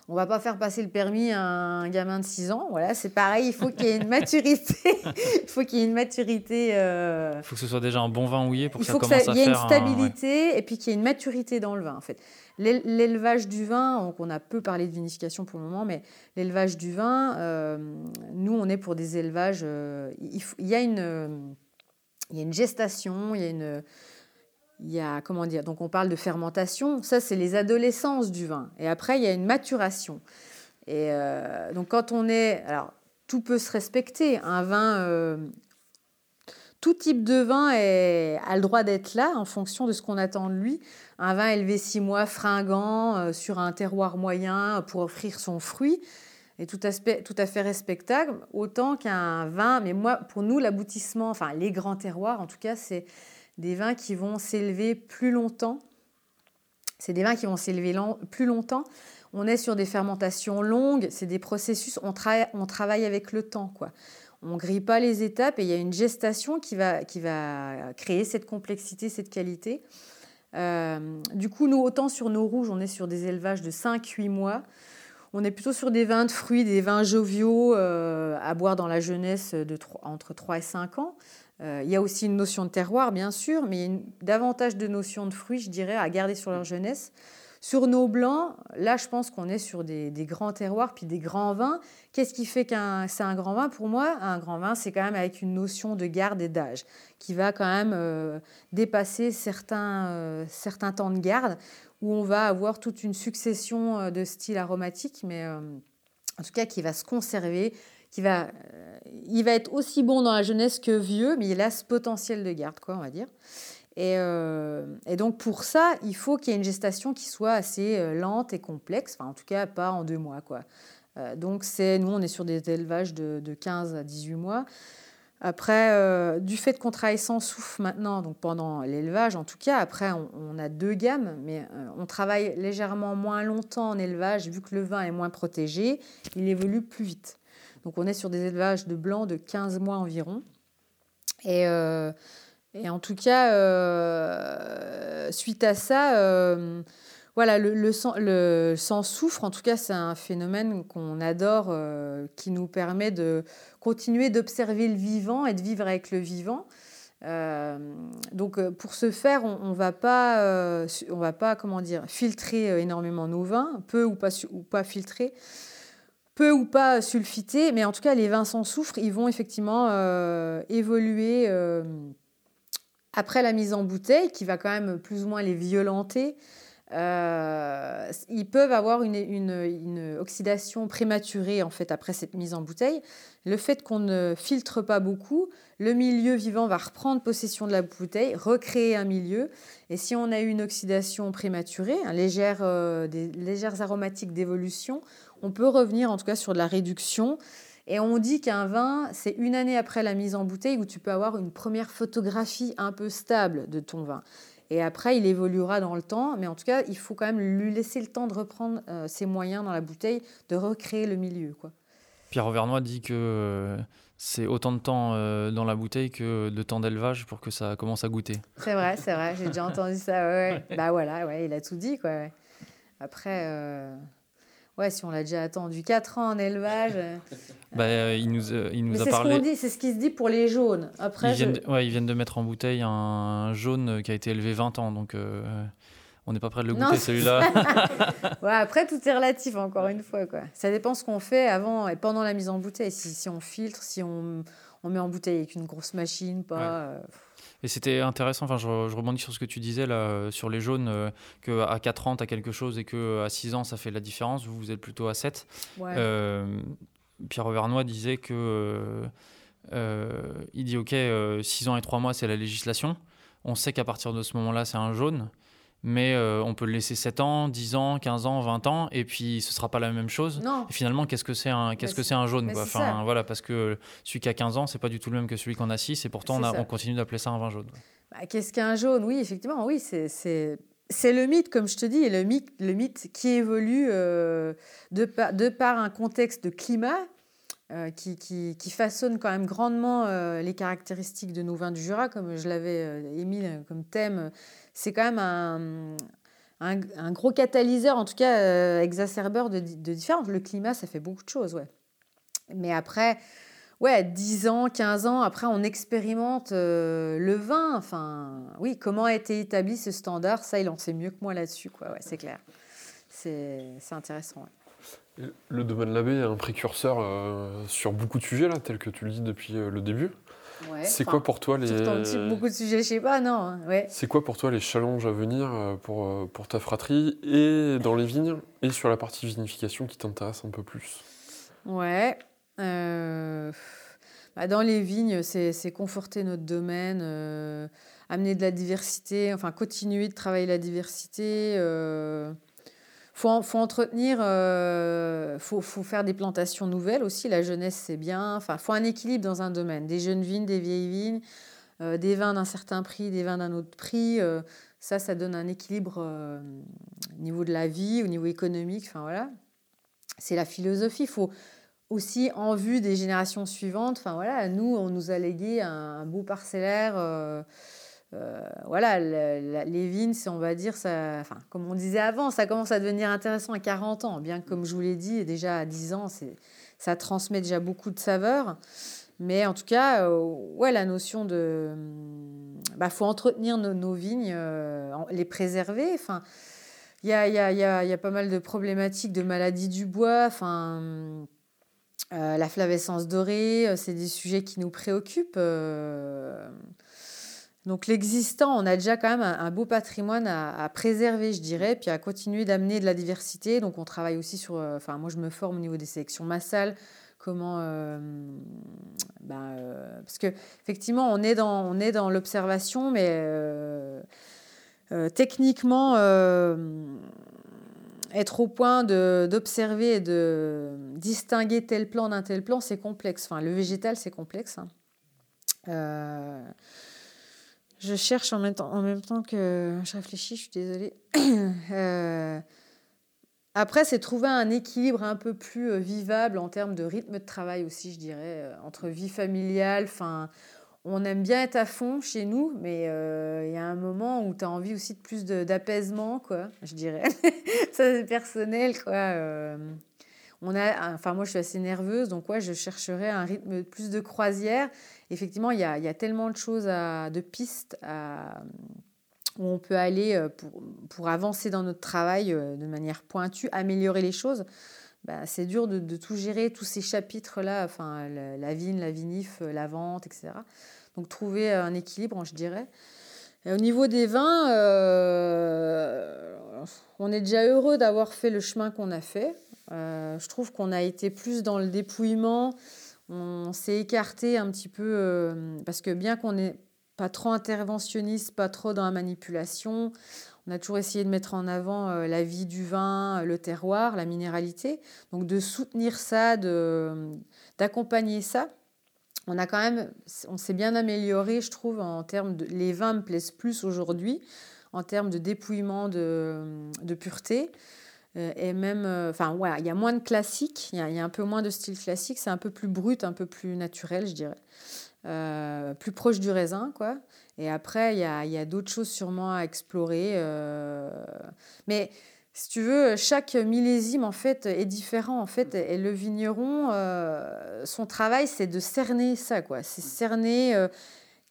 On va pas faire passer le permis à un gamin de 6 ans. Voilà, c'est pareil, il faut qu'il y ait une maturité. <laughs> il faut qu'il y ait une maturité. Euh, il faut que ce soit déjà un bon vin houillé pour que ça commence à faire. Il y ait une stabilité et puis qu'il y ait une maturité dans le vin, en fait. L'élevage du vin, donc on a peu parlé de vinification pour le moment, mais l'élevage du vin, euh, nous, on est pour des élevages. Euh, il, y a une, il y a une gestation, il y a une il y a, comment dire, donc on parle de fermentation, ça c'est les adolescences du vin. Et après, il y a une maturation. Et euh, donc quand on est, alors tout peut se respecter. Un vin, euh, tout type de vin a le droit d'être là en fonction de ce qu'on attend de lui. Un vin élevé six mois, fringant, euh, sur un terroir moyen pour offrir son fruit est tout, aspect, tout à fait respectable, autant qu'un vin. Mais moi, pour nous, l'aboutissement, enfin les grands terroirs, en tout cas, c'est des vins qui vont s'élever plus longtemps. C'est des vins qui vont s'élever plus longtemps. On est sur des fermentations longues, c'est des processus, on, travaille avec le temps. quoi. On ne grille pas les étapes et il y a une gestation qui va, créer cette complexité, cette qualité. Euh, du coup, nous, autant sur nos rouges, on est sur des élevages de 5-8 mois. On est plutôt sur des vins de fruits, des vins joviaux euh, à boire dans la jeunesse entre 3 et 5 ans. Euh, il y a aussi une notion de terroir, bien sûr, mais a davantage de notions de fruits, je dirais, à garder sur leur jeunesse. Sur nos blancs, là, je pense qu'on est sur des, grands terroirs, puis des grands vins. Qu'est-ce qui fait qu'un c'est un grand vin? Pour moi, un grand vin, c'est quand même avec une notion de garde et d'âge, qui va quand même euh, dépasser certains, euh, certains temps de garde, où on va avoir toute une succession de styles aromatiques, mais en tout cas qui va se conserver, qui va, il va être aussi bon dans la jeunesse que vieux, mais il a ce potentiel de garde, quoi, on va dire. Euh, et, donc pour ça, il faut qu'il y ait une gestation qui soit assez euh, lente et complexe, enfin en tout cas pas en deux mois. Quoi. Euh, donc c'est, nous, on est sur des élevages de, 15 à 18 mois. Après, du fait qu'on travaille sans souffle maintenant, donc pendant l'élevage en tout cas, après on, a deux gammes, mais on travaille légèrement moins longtemps en élevage, vu que le vin est moins protégé, il évolue plus vite. Donc on est sur des élevages de blanc de 15 mois environ. Et et en tout cas, euh, suite à ça, euh, voilà, le, sang, soufre. En tout cas, c'est un phénomène qu'on adore, euh, qui nous permet de continuer d'observer le vivant et de vivre avec le vivant. donc, pour ce faire, on, ne va pas, on va pas, comment dire, filtrer énormément nos vins, peu ou pas, ou pas filtrer peu ou pas sulfiter, mais en tout cas, les vins sans soufre, ils vont effectivement évoluer après la mise en bouteille, qui va quand même plus ou moins les violenter, euh, ils peuvent avoir une, oxydation prématurée en fait après cette mise en bouteille. Le fait qu'on ne filtre pas beaucoup, le milieu vivant va reprendre possession de la bouteille, recréer un milieu. Et si on a eu une oxydation prématurée, un euh, des légères aromatiques d'évolution, on peut revenir en tout cas sur de la réduction et on dit qu'un vin, c'est une année après la mise en bouteille où tu peux avoir une première photographie un peu stable de ton vin. Et après, il évoluera dans le temps, mais en tout cas, il faut quand même lui laisser le temps de reprendre euh, ses moyens dans la bouteille, de recréer le milieu. Quoi. Pierre Auvernois dit que euh, c'est autant de temps euh, dans la bouteille que de temps d'élevage pour que ça commence à goûter. C'est vrai, c'est vrai, j'ai déjà entendu ça. Ouais, <laughs> Bah voilà, ouais, il a tout dit. Quoi, Après, Ouais, si on l'a déjà attendu 4 ans en élevage. Euh, bah, euh, il nous, euh, il nous a parlé. C'est ce qui se dit pour les jaunes. Après, ils, viennent de, ouais, ils viennent de mettre en bouteille un jaune qui a été élevé 20 ans. Donc, on n'est pas prêt de le goûter celui-là. <laughs> <laughs> ouais, après, tout est relatif, encore une fois. Quoi. Ça dépend ce qu'on fait avant et pendant la mise en bouteille. Si, si on filtre, si on, on, met en bouteille avec une grosse machine, pas. Et c'était intéressant, enfin, je, rebondis sur ce que tu disais là, sur les jaunes, euh, qu'à 4 ans, tu as quelque chose et qu'à 6 ans, ça fait la différence. Vous, vous êtes plutôt à 7. Euh, Pierre Auvernois disait que. Euh, il dit Ok, 6 ans et 3 mois, c'est la législation. On sait qu'à partir de ce moment-là, c'est un jaune mais euh, on peut le laisser 7 ans, 10 ans, 15 ans, 20 ans, et puis ce sera pas la même chose. Non. Et finalement, qu'est-ce que c'est un, qu'est-ce que c'est un jaune quoi? Enfin, voilà, parce que celui qui a 15 ans, c'est pas du tout le même que celui qu'on a 6, et pourtant on, a, on, continue d'appeler ça un vin jaune. Bah, qu'est-ce qu'un jaune? Oui, effectivement, oui, c'est, le mythe, comme je te dis, et le mythe, le mythe qui évolue euh, de, par, de par un contexte de climat euh, qui, qui, qui, façonne quand même grandement les caractéristiques de nos vins du Jura, comme je l'avais émis comme thème c'est quand même un, un, gros catalyseur, en tout cas euh, exacerbeur de, de différences. Le climat, ça fait beaucoup de choses, ouais. Mais après, ouais, 10 ans, 15 ans, après, on expérimente euh, le vin. Enfin, oui, comment a été établi ce standard? Ça, il en sait mieux que moi là-dessus, quoi. Ouais, c'est clair. C'est intéressant. Le domaine Labbé est un précurseur euh, sur beaucoup de sujets, là, tel que tu le dis depuis le début? C'est quoi pour toi les. beaucoup de sujets, je sais pas, non. Ouais. C'est quoi pour toi les challenges à venir euh, pour, euh, pour ta fratrie et dans les vignes et sur la partie vinification qui t'intéresse un peu plus? Ouais. Euh, bah, dans les vignes, c'est conforter notre domaine, amener de la diversité, enfin continuer de travailler la diversité faut, faut entretenir, euh, faut, faut, faire des plantations nouvelles aussi. La jeunesse, c'est bien. Enfin, faut un équilibre dans un domaine. Des jeunes vignes, des vieilles vignes, euh, des vins d'un certain prix, des vins d'un autre prix. Euh, ça, ça donne un équilibre euh, au niveau de la vie, au niveau économique. Enfin, voilà. C'est la philosophie. Il faut aussi, en vue des générations suivantes, enfin, voilà, nous, on nous a légué un beau parcellaire euh, voilà, les vignes, on va dire, enfin, comme on disait avant, ça commence à devenir intéressant à 40 ans, bien que, comme je vous l'ai dit, déjà à 10 ans, ça transmet déjà beaucoup de saveurs. Mais en tout cas, euh, ouais, la notion de. Il bah, faut entretenir nos, vignes, euh, les préserver. Enfin, Il y a, y, a, y, a, y a, pas mal de problématiques de maladies du bois, enfin, euh, la flavescence dorée, c'est des sujets qui nous préoccupent. Donc l'existant, on a déjà quand même un, beau patrimoine à, préserver, je dirais, puis à continuer d'amener de la diversité. Donc on travaille aussi sur, euh, enfin moi je me forme au niveau des sélections massales, comment, euh, ben, euh, parce que effectivement on est dans, on est dans l'observation, mais techniquement être au point d'observer et de distinguer tel plan d'un tel plan, c'est complexe. Enfin, le végétal, c'est complexe. Hein. Je cherche en même temps, que je réfléchis, je suis désolée. <clears throat> Euh, après, c'est trouver un équilibre un peu plus euh, vivable en termes de rythme de travail aussi, je dirais, euh, entre vie familiale. Enfin, on aime bien être à fond chez nous, mais il y a un moment où tu as envie aussi de plus d'apaisement, quoi, je dirais. <laughs> Ça, c'est personnel, quoi. on a, enfin, moi, je suis assez nerveuse, donc ouais, je chercherais un rythme plus de croisière effectivement, il y a, tellement de choses, de pistes où on peut aller euh, pour, avancer dans notre travail euh, de manière pointue, améliorer les choses. Bah, c'est dur de, tout gérer, tous ces chapitres-là, enfin, la, vigne, la vinif, euh, la vente, etc. Donc trouver un équilibre, je dirais. au niveau des vins, on est déjà heureux d'avoir fait le chemin qu'on a fait. je trouve qu'on a été plus dans le dépouillement, on s'est écarté un petit peu euh, parce que bien qu'on n'est pas trop interventionniste, pas trop dans la manipulation, on a toujours essayé de mettre en avant euh, la vie du vin, le terroir, la minéralité. Donc de soutenir ça, d'accompagner ça. On a quand même, on s'est bien amélioré, je trouve, en termes de, les vins me plaisent plus aujourd'hui en termes de dépouillement de pureté. Euh, et même, euh, enfin, ouais, il y a moins de classique, il y, a un peu moins de style classique, c'est un peu plus brut, un peu plus naturel, je dirais. Euh, plus proche du raisin, quoi. Et après, il y a, y a d'autres choses sûrement à explorer. Mais si tu veux, chaque millésime, en fait, est différent, en fait. Et le vigneron, son travail, c'est de cerner ça, quoi. C'est cerner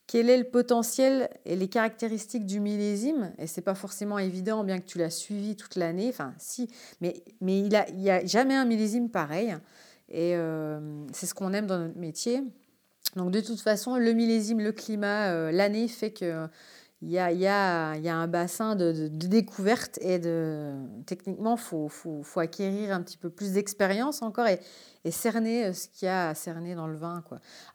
quel est le potentiel et les caractéristiques du millésime Et c'est pas forcément évident, bien que tu l'as suivi toute l'année. Enfin, si, mais, mais il n'y a, a, jamais un millésime pareil. Et euh, c'est ce qu'on aime dans notre métier. Donc, de toute façon, le millésime, le climat, euh, l'année fait que il y a, un bassin de, de, découverte et techniquement, il faut, acquérir un petit peu plus d'expérience encore et, cerner euh, ce qu'il y a à cerner dans le vin.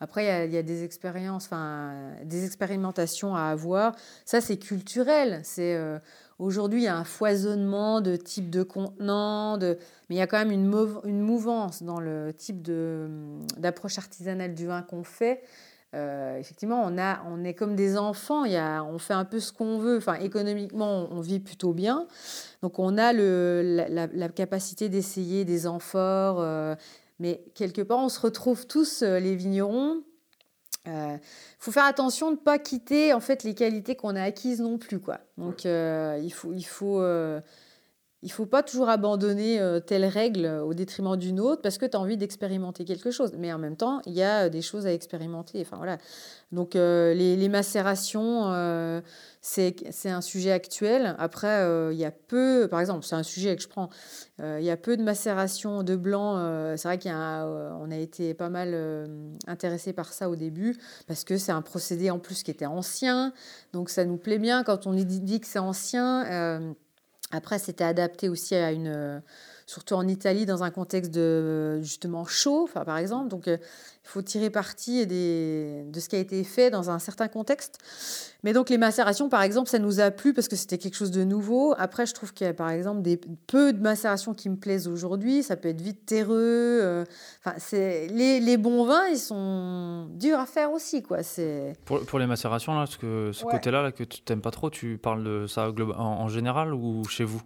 Après, il y a, des expériences, enfin, des expérimentations à avoir. Ça, c'est culturel. Euh, Aujourd'hui, il y a un foisonnement de types de contenants, mais il y a quand même une mouvance dans le type d'approche artisanale du vin qu'on fait. Euh, effectivement, on, a, on est comme des enfants, il y a, on fait un peu ce qu'on veut. Enfin, économiquement, on vit plutôt bien. Donc, on a le, la, capacité d'essayer des amphores. Euh, mais quelque part, on se retrouve tous, euh, les vignerons. Il faut faire attention de ne pas quitter en fait les qualités qu'on a acquises non plus. Quoi. Donc, il faut, il faut il ne faut pas toujours abandonner euh, telle règle au détriment d'une autre parce que tu as envie d'expérimenter quelque chose. Mais en même temps, il y a euh, des choses à expérimenter. Enfin, voilà. Donc euh, les, macérations, c'est un sujet actuel. Après, il y a peu, par exemple, c'est un sujet que je prends, il y a peu de macération de blanc. c'est vrai qu'on a, a été pas mal intéressé par ça au début parce que c'est un procédé en plus qui était ancien. Donc ça nous plaît bien quand on dit que c'est ancien après, c'était adapté aussi à une, euh, surtout en Italie, dans un contexte de justement chaud, enfin, par exemple. Donc, euh, il faut tirer parti des, de ce qui a été fait dans un certain contexte. Mais donc, les macérations, par exemple, ça nous a plu parce que c'était quelque chose de nouveau. Après, je trouve qu'il y a, par exemple, des, peu de macérations qui me plaisent aujourd'hui. Ça peut être vite terreux. Euh, enfin, c'est, les, les, bons vins, ils sont durs à faire aussi, quoi. C'est... Pour, pour les macérations, là, ce, que, ce côté-là là, que tu n'aimes pas trop, tu parles de ça en général ou chez vous?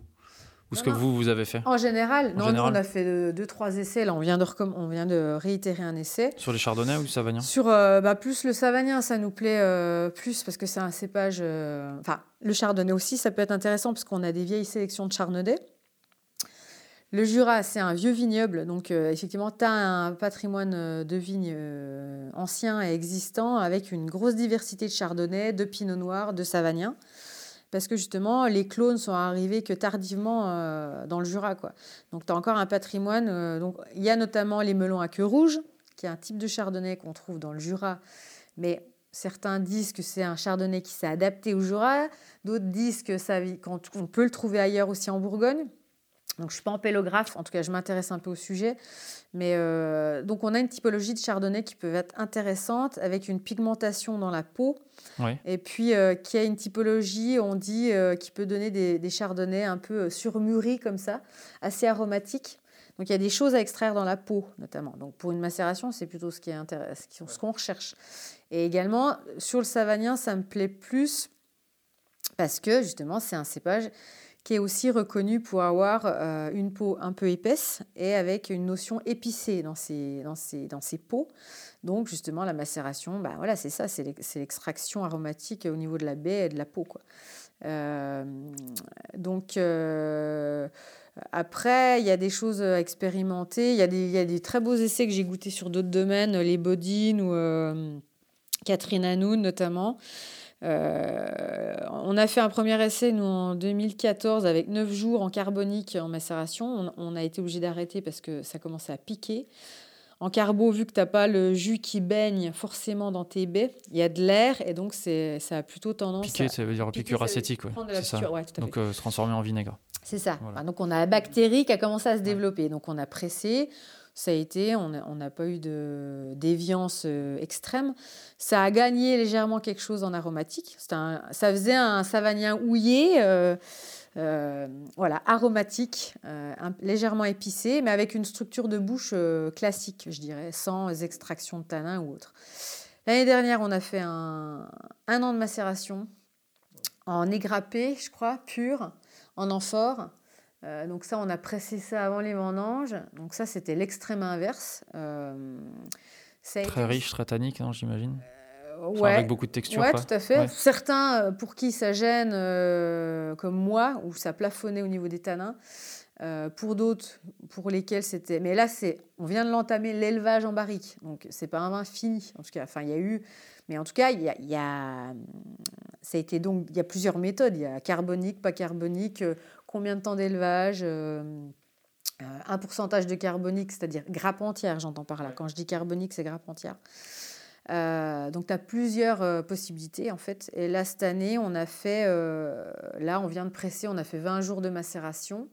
Ou ce que vous, vous avez fait En général, non, Nous, on a fait deux, trois essais. Là, on vient, de on vient de réitérer un essai. Sur les chardonnays ou le savagnin Sur euh, bah, plus le savagnin, ça nous plaît euh, plus parce que c'est un cépage. Euh, enfin, le chardonnay aussi, ça peut être intéressant parce qu'on a des vieilles sélections de chardonnay. Le Jura, c'est un vieux vignoble, donc effectivement, tu as un patrimoine de vignes ancien et existant avec une grosse diversité de chardonnay, de pinot noir, de savagnin parce que justement, les clones sont arrivés que tardivement dans le Jura. Quoi. Donc, tu as encore un patrimoine. donc, il y a notamment les melons à queue rouge, qui est un type de chardonnay qu'on trouve dans le Jura, mais certains disent que c'est un chardonnay qui s'est adapté au Jura, d'autres disent qu'on peut le trouver ailleurs aussi en Bourgogne. Donc, je ne suis pas en pélographe, en tout cas, je m'intéresse un peu au sujet. Mais euh, donc, on a une typologie de chardonnay qui peut être intéressante, avec une pigmentation dans la peau. Et puis, euh, qui a une typologie, on dit, euh, qui peut donner des, des, chardonnays un peu surmûris, comme ça, assez aromatiques. Donc, il y a des choses à extraire dans la peau, notamment. Donc, pour une macération, c'est plutôt ce qui est intéressant, ce qu'on recherche. Et également, sur le savagnin, ça me plaît plus parce que, justement, c'est un cépage qui est aussi reconnu pour avoir euh, une peau un peu épaisse et avec une notion épicée dans ses, dans ses, dans ses peaux. Donc justement, la macération, bah, voilà, c'est ça, c'est l'extraction aromatique au niveau de la baie et de la peau. Quoi. Euh, donc euh, après, il y a des choses à expérimenter. Il y, a des, y a des très beaux essais que j'ai goûtés sur d'autres domaines, les Bodines ou Catherine Hanoun notamment. Euh, on a fait un premier essai, nous, en 2014, avec 9 jours en carbonique en macération. On, a été obligé d'arrêter parce que ça commençait à piquer. En carbo, vu que tu n'as pas le jus qui baigne forcément dans tes baies, il y a de l'air et donc ça a plutôt tendance piquer, ça veut dire piqûre acétique. donc euh, se transformer en vinaigre. C'est ça. donc on a la bactérie qui a commencé à se développer. Donc on a pressé ça a été, on n'a pas eu de déviance euh, extrême. Ça a gagné légèrement quelque chose en aromatique. ça faisait un savagnin houillé, euh, euh, voilà, aromatique, légèrement épicé, mais avec une structure de bouche classique, je dirais, sans extraction de tanin ou autre. L'année dernière, on a fait un, un an de macération en égrappé, je crois, pur, en amphore. Euh, donc ça, on a pressé ça avant les vendanges. Donc ça, c'était l'extrême inverse. Euh, très riche, très tannique, hein, j'imagine. Euh, ouais. avec beaucoup de texture. Oui, tout à fait. Certains, pour qui ça gêne, comme moi, où ça plafonnait au niveau des tanins. pour d'autres, pour lesquels c'était. Mais là, c'est, on vient de l'entamer l'élevage en barrique, donc c'est pas un vin fini. En tout cas, enfin, il y a eu, mais en tout cas, il y a, y a, ça a été donc, il y a plusieurs méthodes. Il y a carbonique, pas carbonique, combien de temps d'élevage, euh, euh, un pourcentage de carbonique, c'est-à-dire grappe entière, j'entends par là. Quand je dis carbonique, c'est grappe entière. Euh, donc, tu as plusieurs possibilités en fait. Et là, cette année, on a fait, là, on vient de presser, on a fait 20 jours de macération.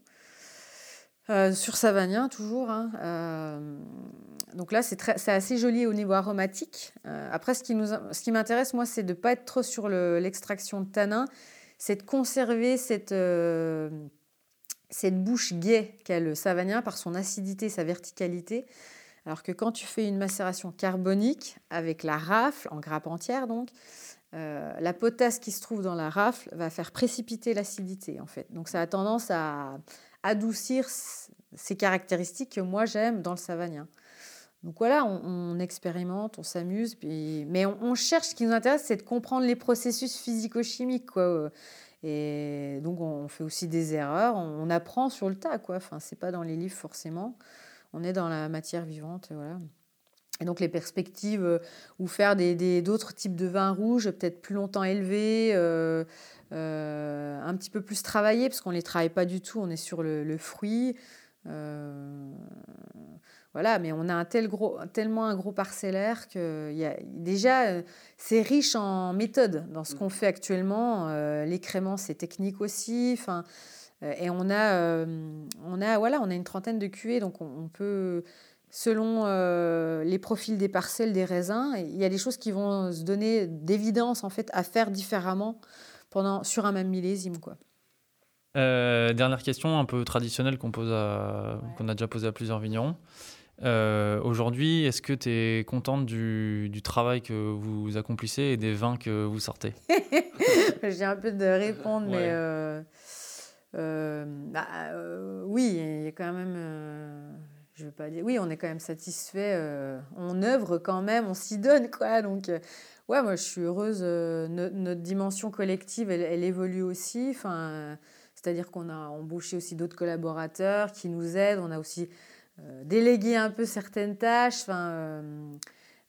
sur Savagnin, toujours. Hein. donc là, c'est assez joli au niveau aromatique. après, ce qui, nous, ce qui m'intéresse, moi, c'est de ne pas être trop sur l'extraction de tanin, c'est de conserver cette, euh, cette bouche gaie qu'a le savagnin par son acidité, sa verticalité. Alors que quand tu fais une macération carbonique avec la rafle, en grappe entière donc, euh, la potasse qui se trouve dans la rafle va faire précipiter l'acidité en fait. Donc ça a tendance à adoucir ces caractéristiques que moi j'aime dans le savagnin. Donc voilà, on, expérimente, on s'amuse, mais on, cherche, ce qui nous intéresse, c'est de comprendre les processus physico-chimiques. Quoi. Et donc on fait aussi des erreurs, on, apprend sur le tas. Quoi. Enfin, c'est pas dans les livres forcément, on est dans la matière vivante. Voilà. Et donc les perspectives, euh, ou faire d'autres types de vins rouges, peut-être plus longtemps élevés, euh, euh, un petit peu plus travaillés, parce qu'on ne les travaille pas du tout, on est sur le fruit. Voilà, mais on a un tel gros, tellement un gros parcellaire que y a, déjà, euh, c'est riche en méthodes dans ce qu'on fait actuellement. Euh, l'écrément, c'est technique aussi. Enfin, euh, et on a, on, a, voilà, on a une trentaine de cuvées, donc on, peut, selon les profils des parcelles, des raisins, il y a des choses qui vont se donner d'évidence en fait à faire différemment pendant, sur un même millésime. Quoi. dernière question un peu traditionnelle qu'on pose qu'on a déjà posée à plusieurs vignerons. Euh, aujourd'hui, est-ce que tu es contente du, travail que vous accomplissez et des vins que vous sortez <laughs> J'ai un peu de répondre, mais euh, euh, bah, oui, il y a quand même. je veux pas dire. Oui, on est quand même satisfait. on œuvre quand même, on s'y donne, quoi. Donc, ouais, moi, je suis heureuse. notre dimension collective, elle, elle évolue aussi. Enfin, c'est-à-dire qu'on a embauché aussi d'autres collaborateurs qui nous aident. On a aussi déléguer un peu certaines tâches. Enfin, euh,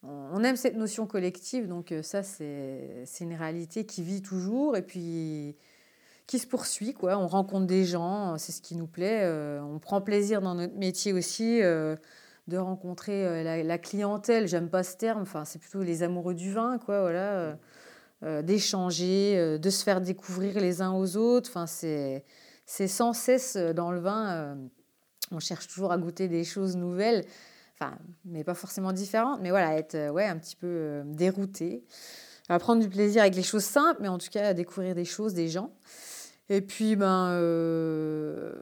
on aime cette notion collective, donc euh, ça, c'est une réalité qui vit toujours. Et puis, qui se poursuit. Quoi. On rencontre des gens, c'est ce qui nous plaît. on prend plaisir dans notre métier aussi de rencontrer la, clientèle. J'aime pas ce terme, enfin, c'est plutôt les amoureux du vin, quoi, voilà. d'échanger, de se faire découvrir les uns aux autres. Enfin, c'est sans cesse dans le vin. On cherche toujours à goûter des choses nouvelles mais pas forcément différentes, mais voilà, être euh, ouais, un petit peu euh, dérouté, à prendre du plaisir avec les choses simples, mais en tout cas à découvrir des choses, des gens. Et puis, ben, euh,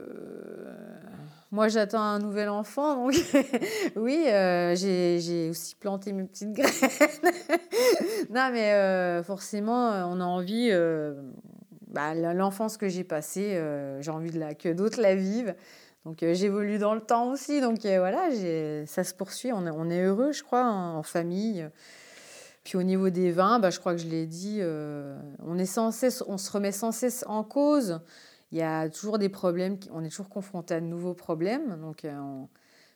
moi j'attends un nouvel enfant, donc <laughs> oui, j'ai aussi planté mes petites <laughs> graines. non, mais forcément, on a envie, bah, l'enfance que j'ai passée, j'ai envie de la, que d'autres la vivent. Donc euh, j'évolue dans le temps aussi. Donc euh, voilà, ça se poursuit. On, on, est heureux, je crois, en, famille. Puis au niveau des vins, bah, je crois que je l'ai dit, euh, on, est sans cesse, on se remet sans cesse en cause. Il y a toujours des problèmes, on est toujours confronté à de nouveaux problèmes. Donc il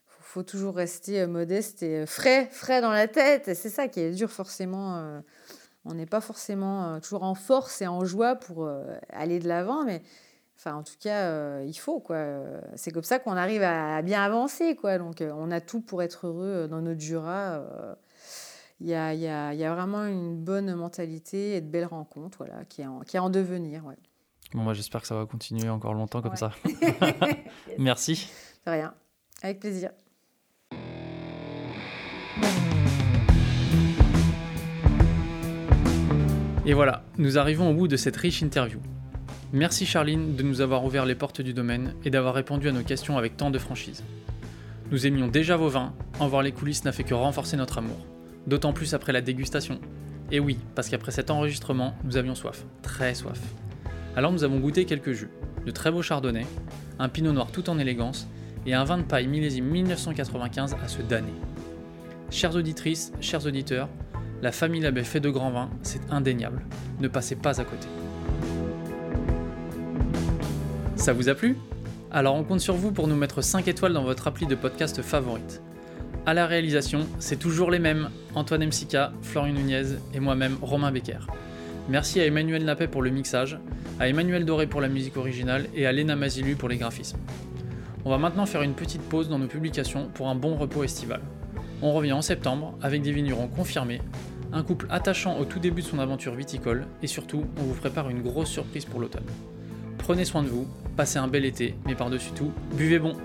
faut toujours rester modeste et frais, frais dans la tête. C'est ça qui est dur forcément. on n'est pas forcément toujours en force et en joie pour aller de l'avant, mais Enfin, en tout cas, euh, il faut. quoi. C'est comme ça qu'on arrive à, bien avancer. quoi. Donc, euh, on a tout pour être heureux euh, dans notre Jura. Il y, a, y, a, y, a, vraiment une bonne mentalité et de belles rencontres voilà, qui, est en, qui est en devenir. Ouais. Bon, moi, j'espère que ça va continuer encore longtemps comme ça. <laughs> Merci. De rien. Avec plaisir. Et voilà, nous arrivons au bout de cette riche interview. Merci Charline de nous avoir ouvert les portes du domaine et d'avoir répondu à nos questions avec tant de franchise. Nous aimions déjà vos vins, en voir les coulisses n'a fait que renforcer notre amour, d'autant plus après la dégustation. Et oui, parce qu'après cet enregistrement, nous avions soif, très soif. Alors nous avons goûté quelques jus, de très beaux chardonnays, un pinot noir tout en élégance et un vin de paille millésime 1995 à se damner. Chères auditrices, chers auditeurs, la famille Labbé fait de grands vins, c'est indéniable. Ne passez pas à côté. Ça vous a plu? Alors on compte sur vous pour nous mettre 5 étoiles dans votre appli de podcast favorite. À la réalisation, c'est toujours les mêmes, Antoine Msika, Florian Nunez et moi-même Romain Becker. Merci à Emmanuel Napet pour le mixage, à Emmanuel Doré pour la musique originale et à Lena Mazilu pour les graphismes. On va maintenant faire une petite pause dans nos publications pour un bon repos estival. On revient en septembre avec des vignerons confirmés, un couple attachant au tout début de son aventure viticole et surtout, on vous prépare une grosse surprise pour l'automne. Prenez soin de vous, passez un bel été, mais par-dessus tout, buvez bon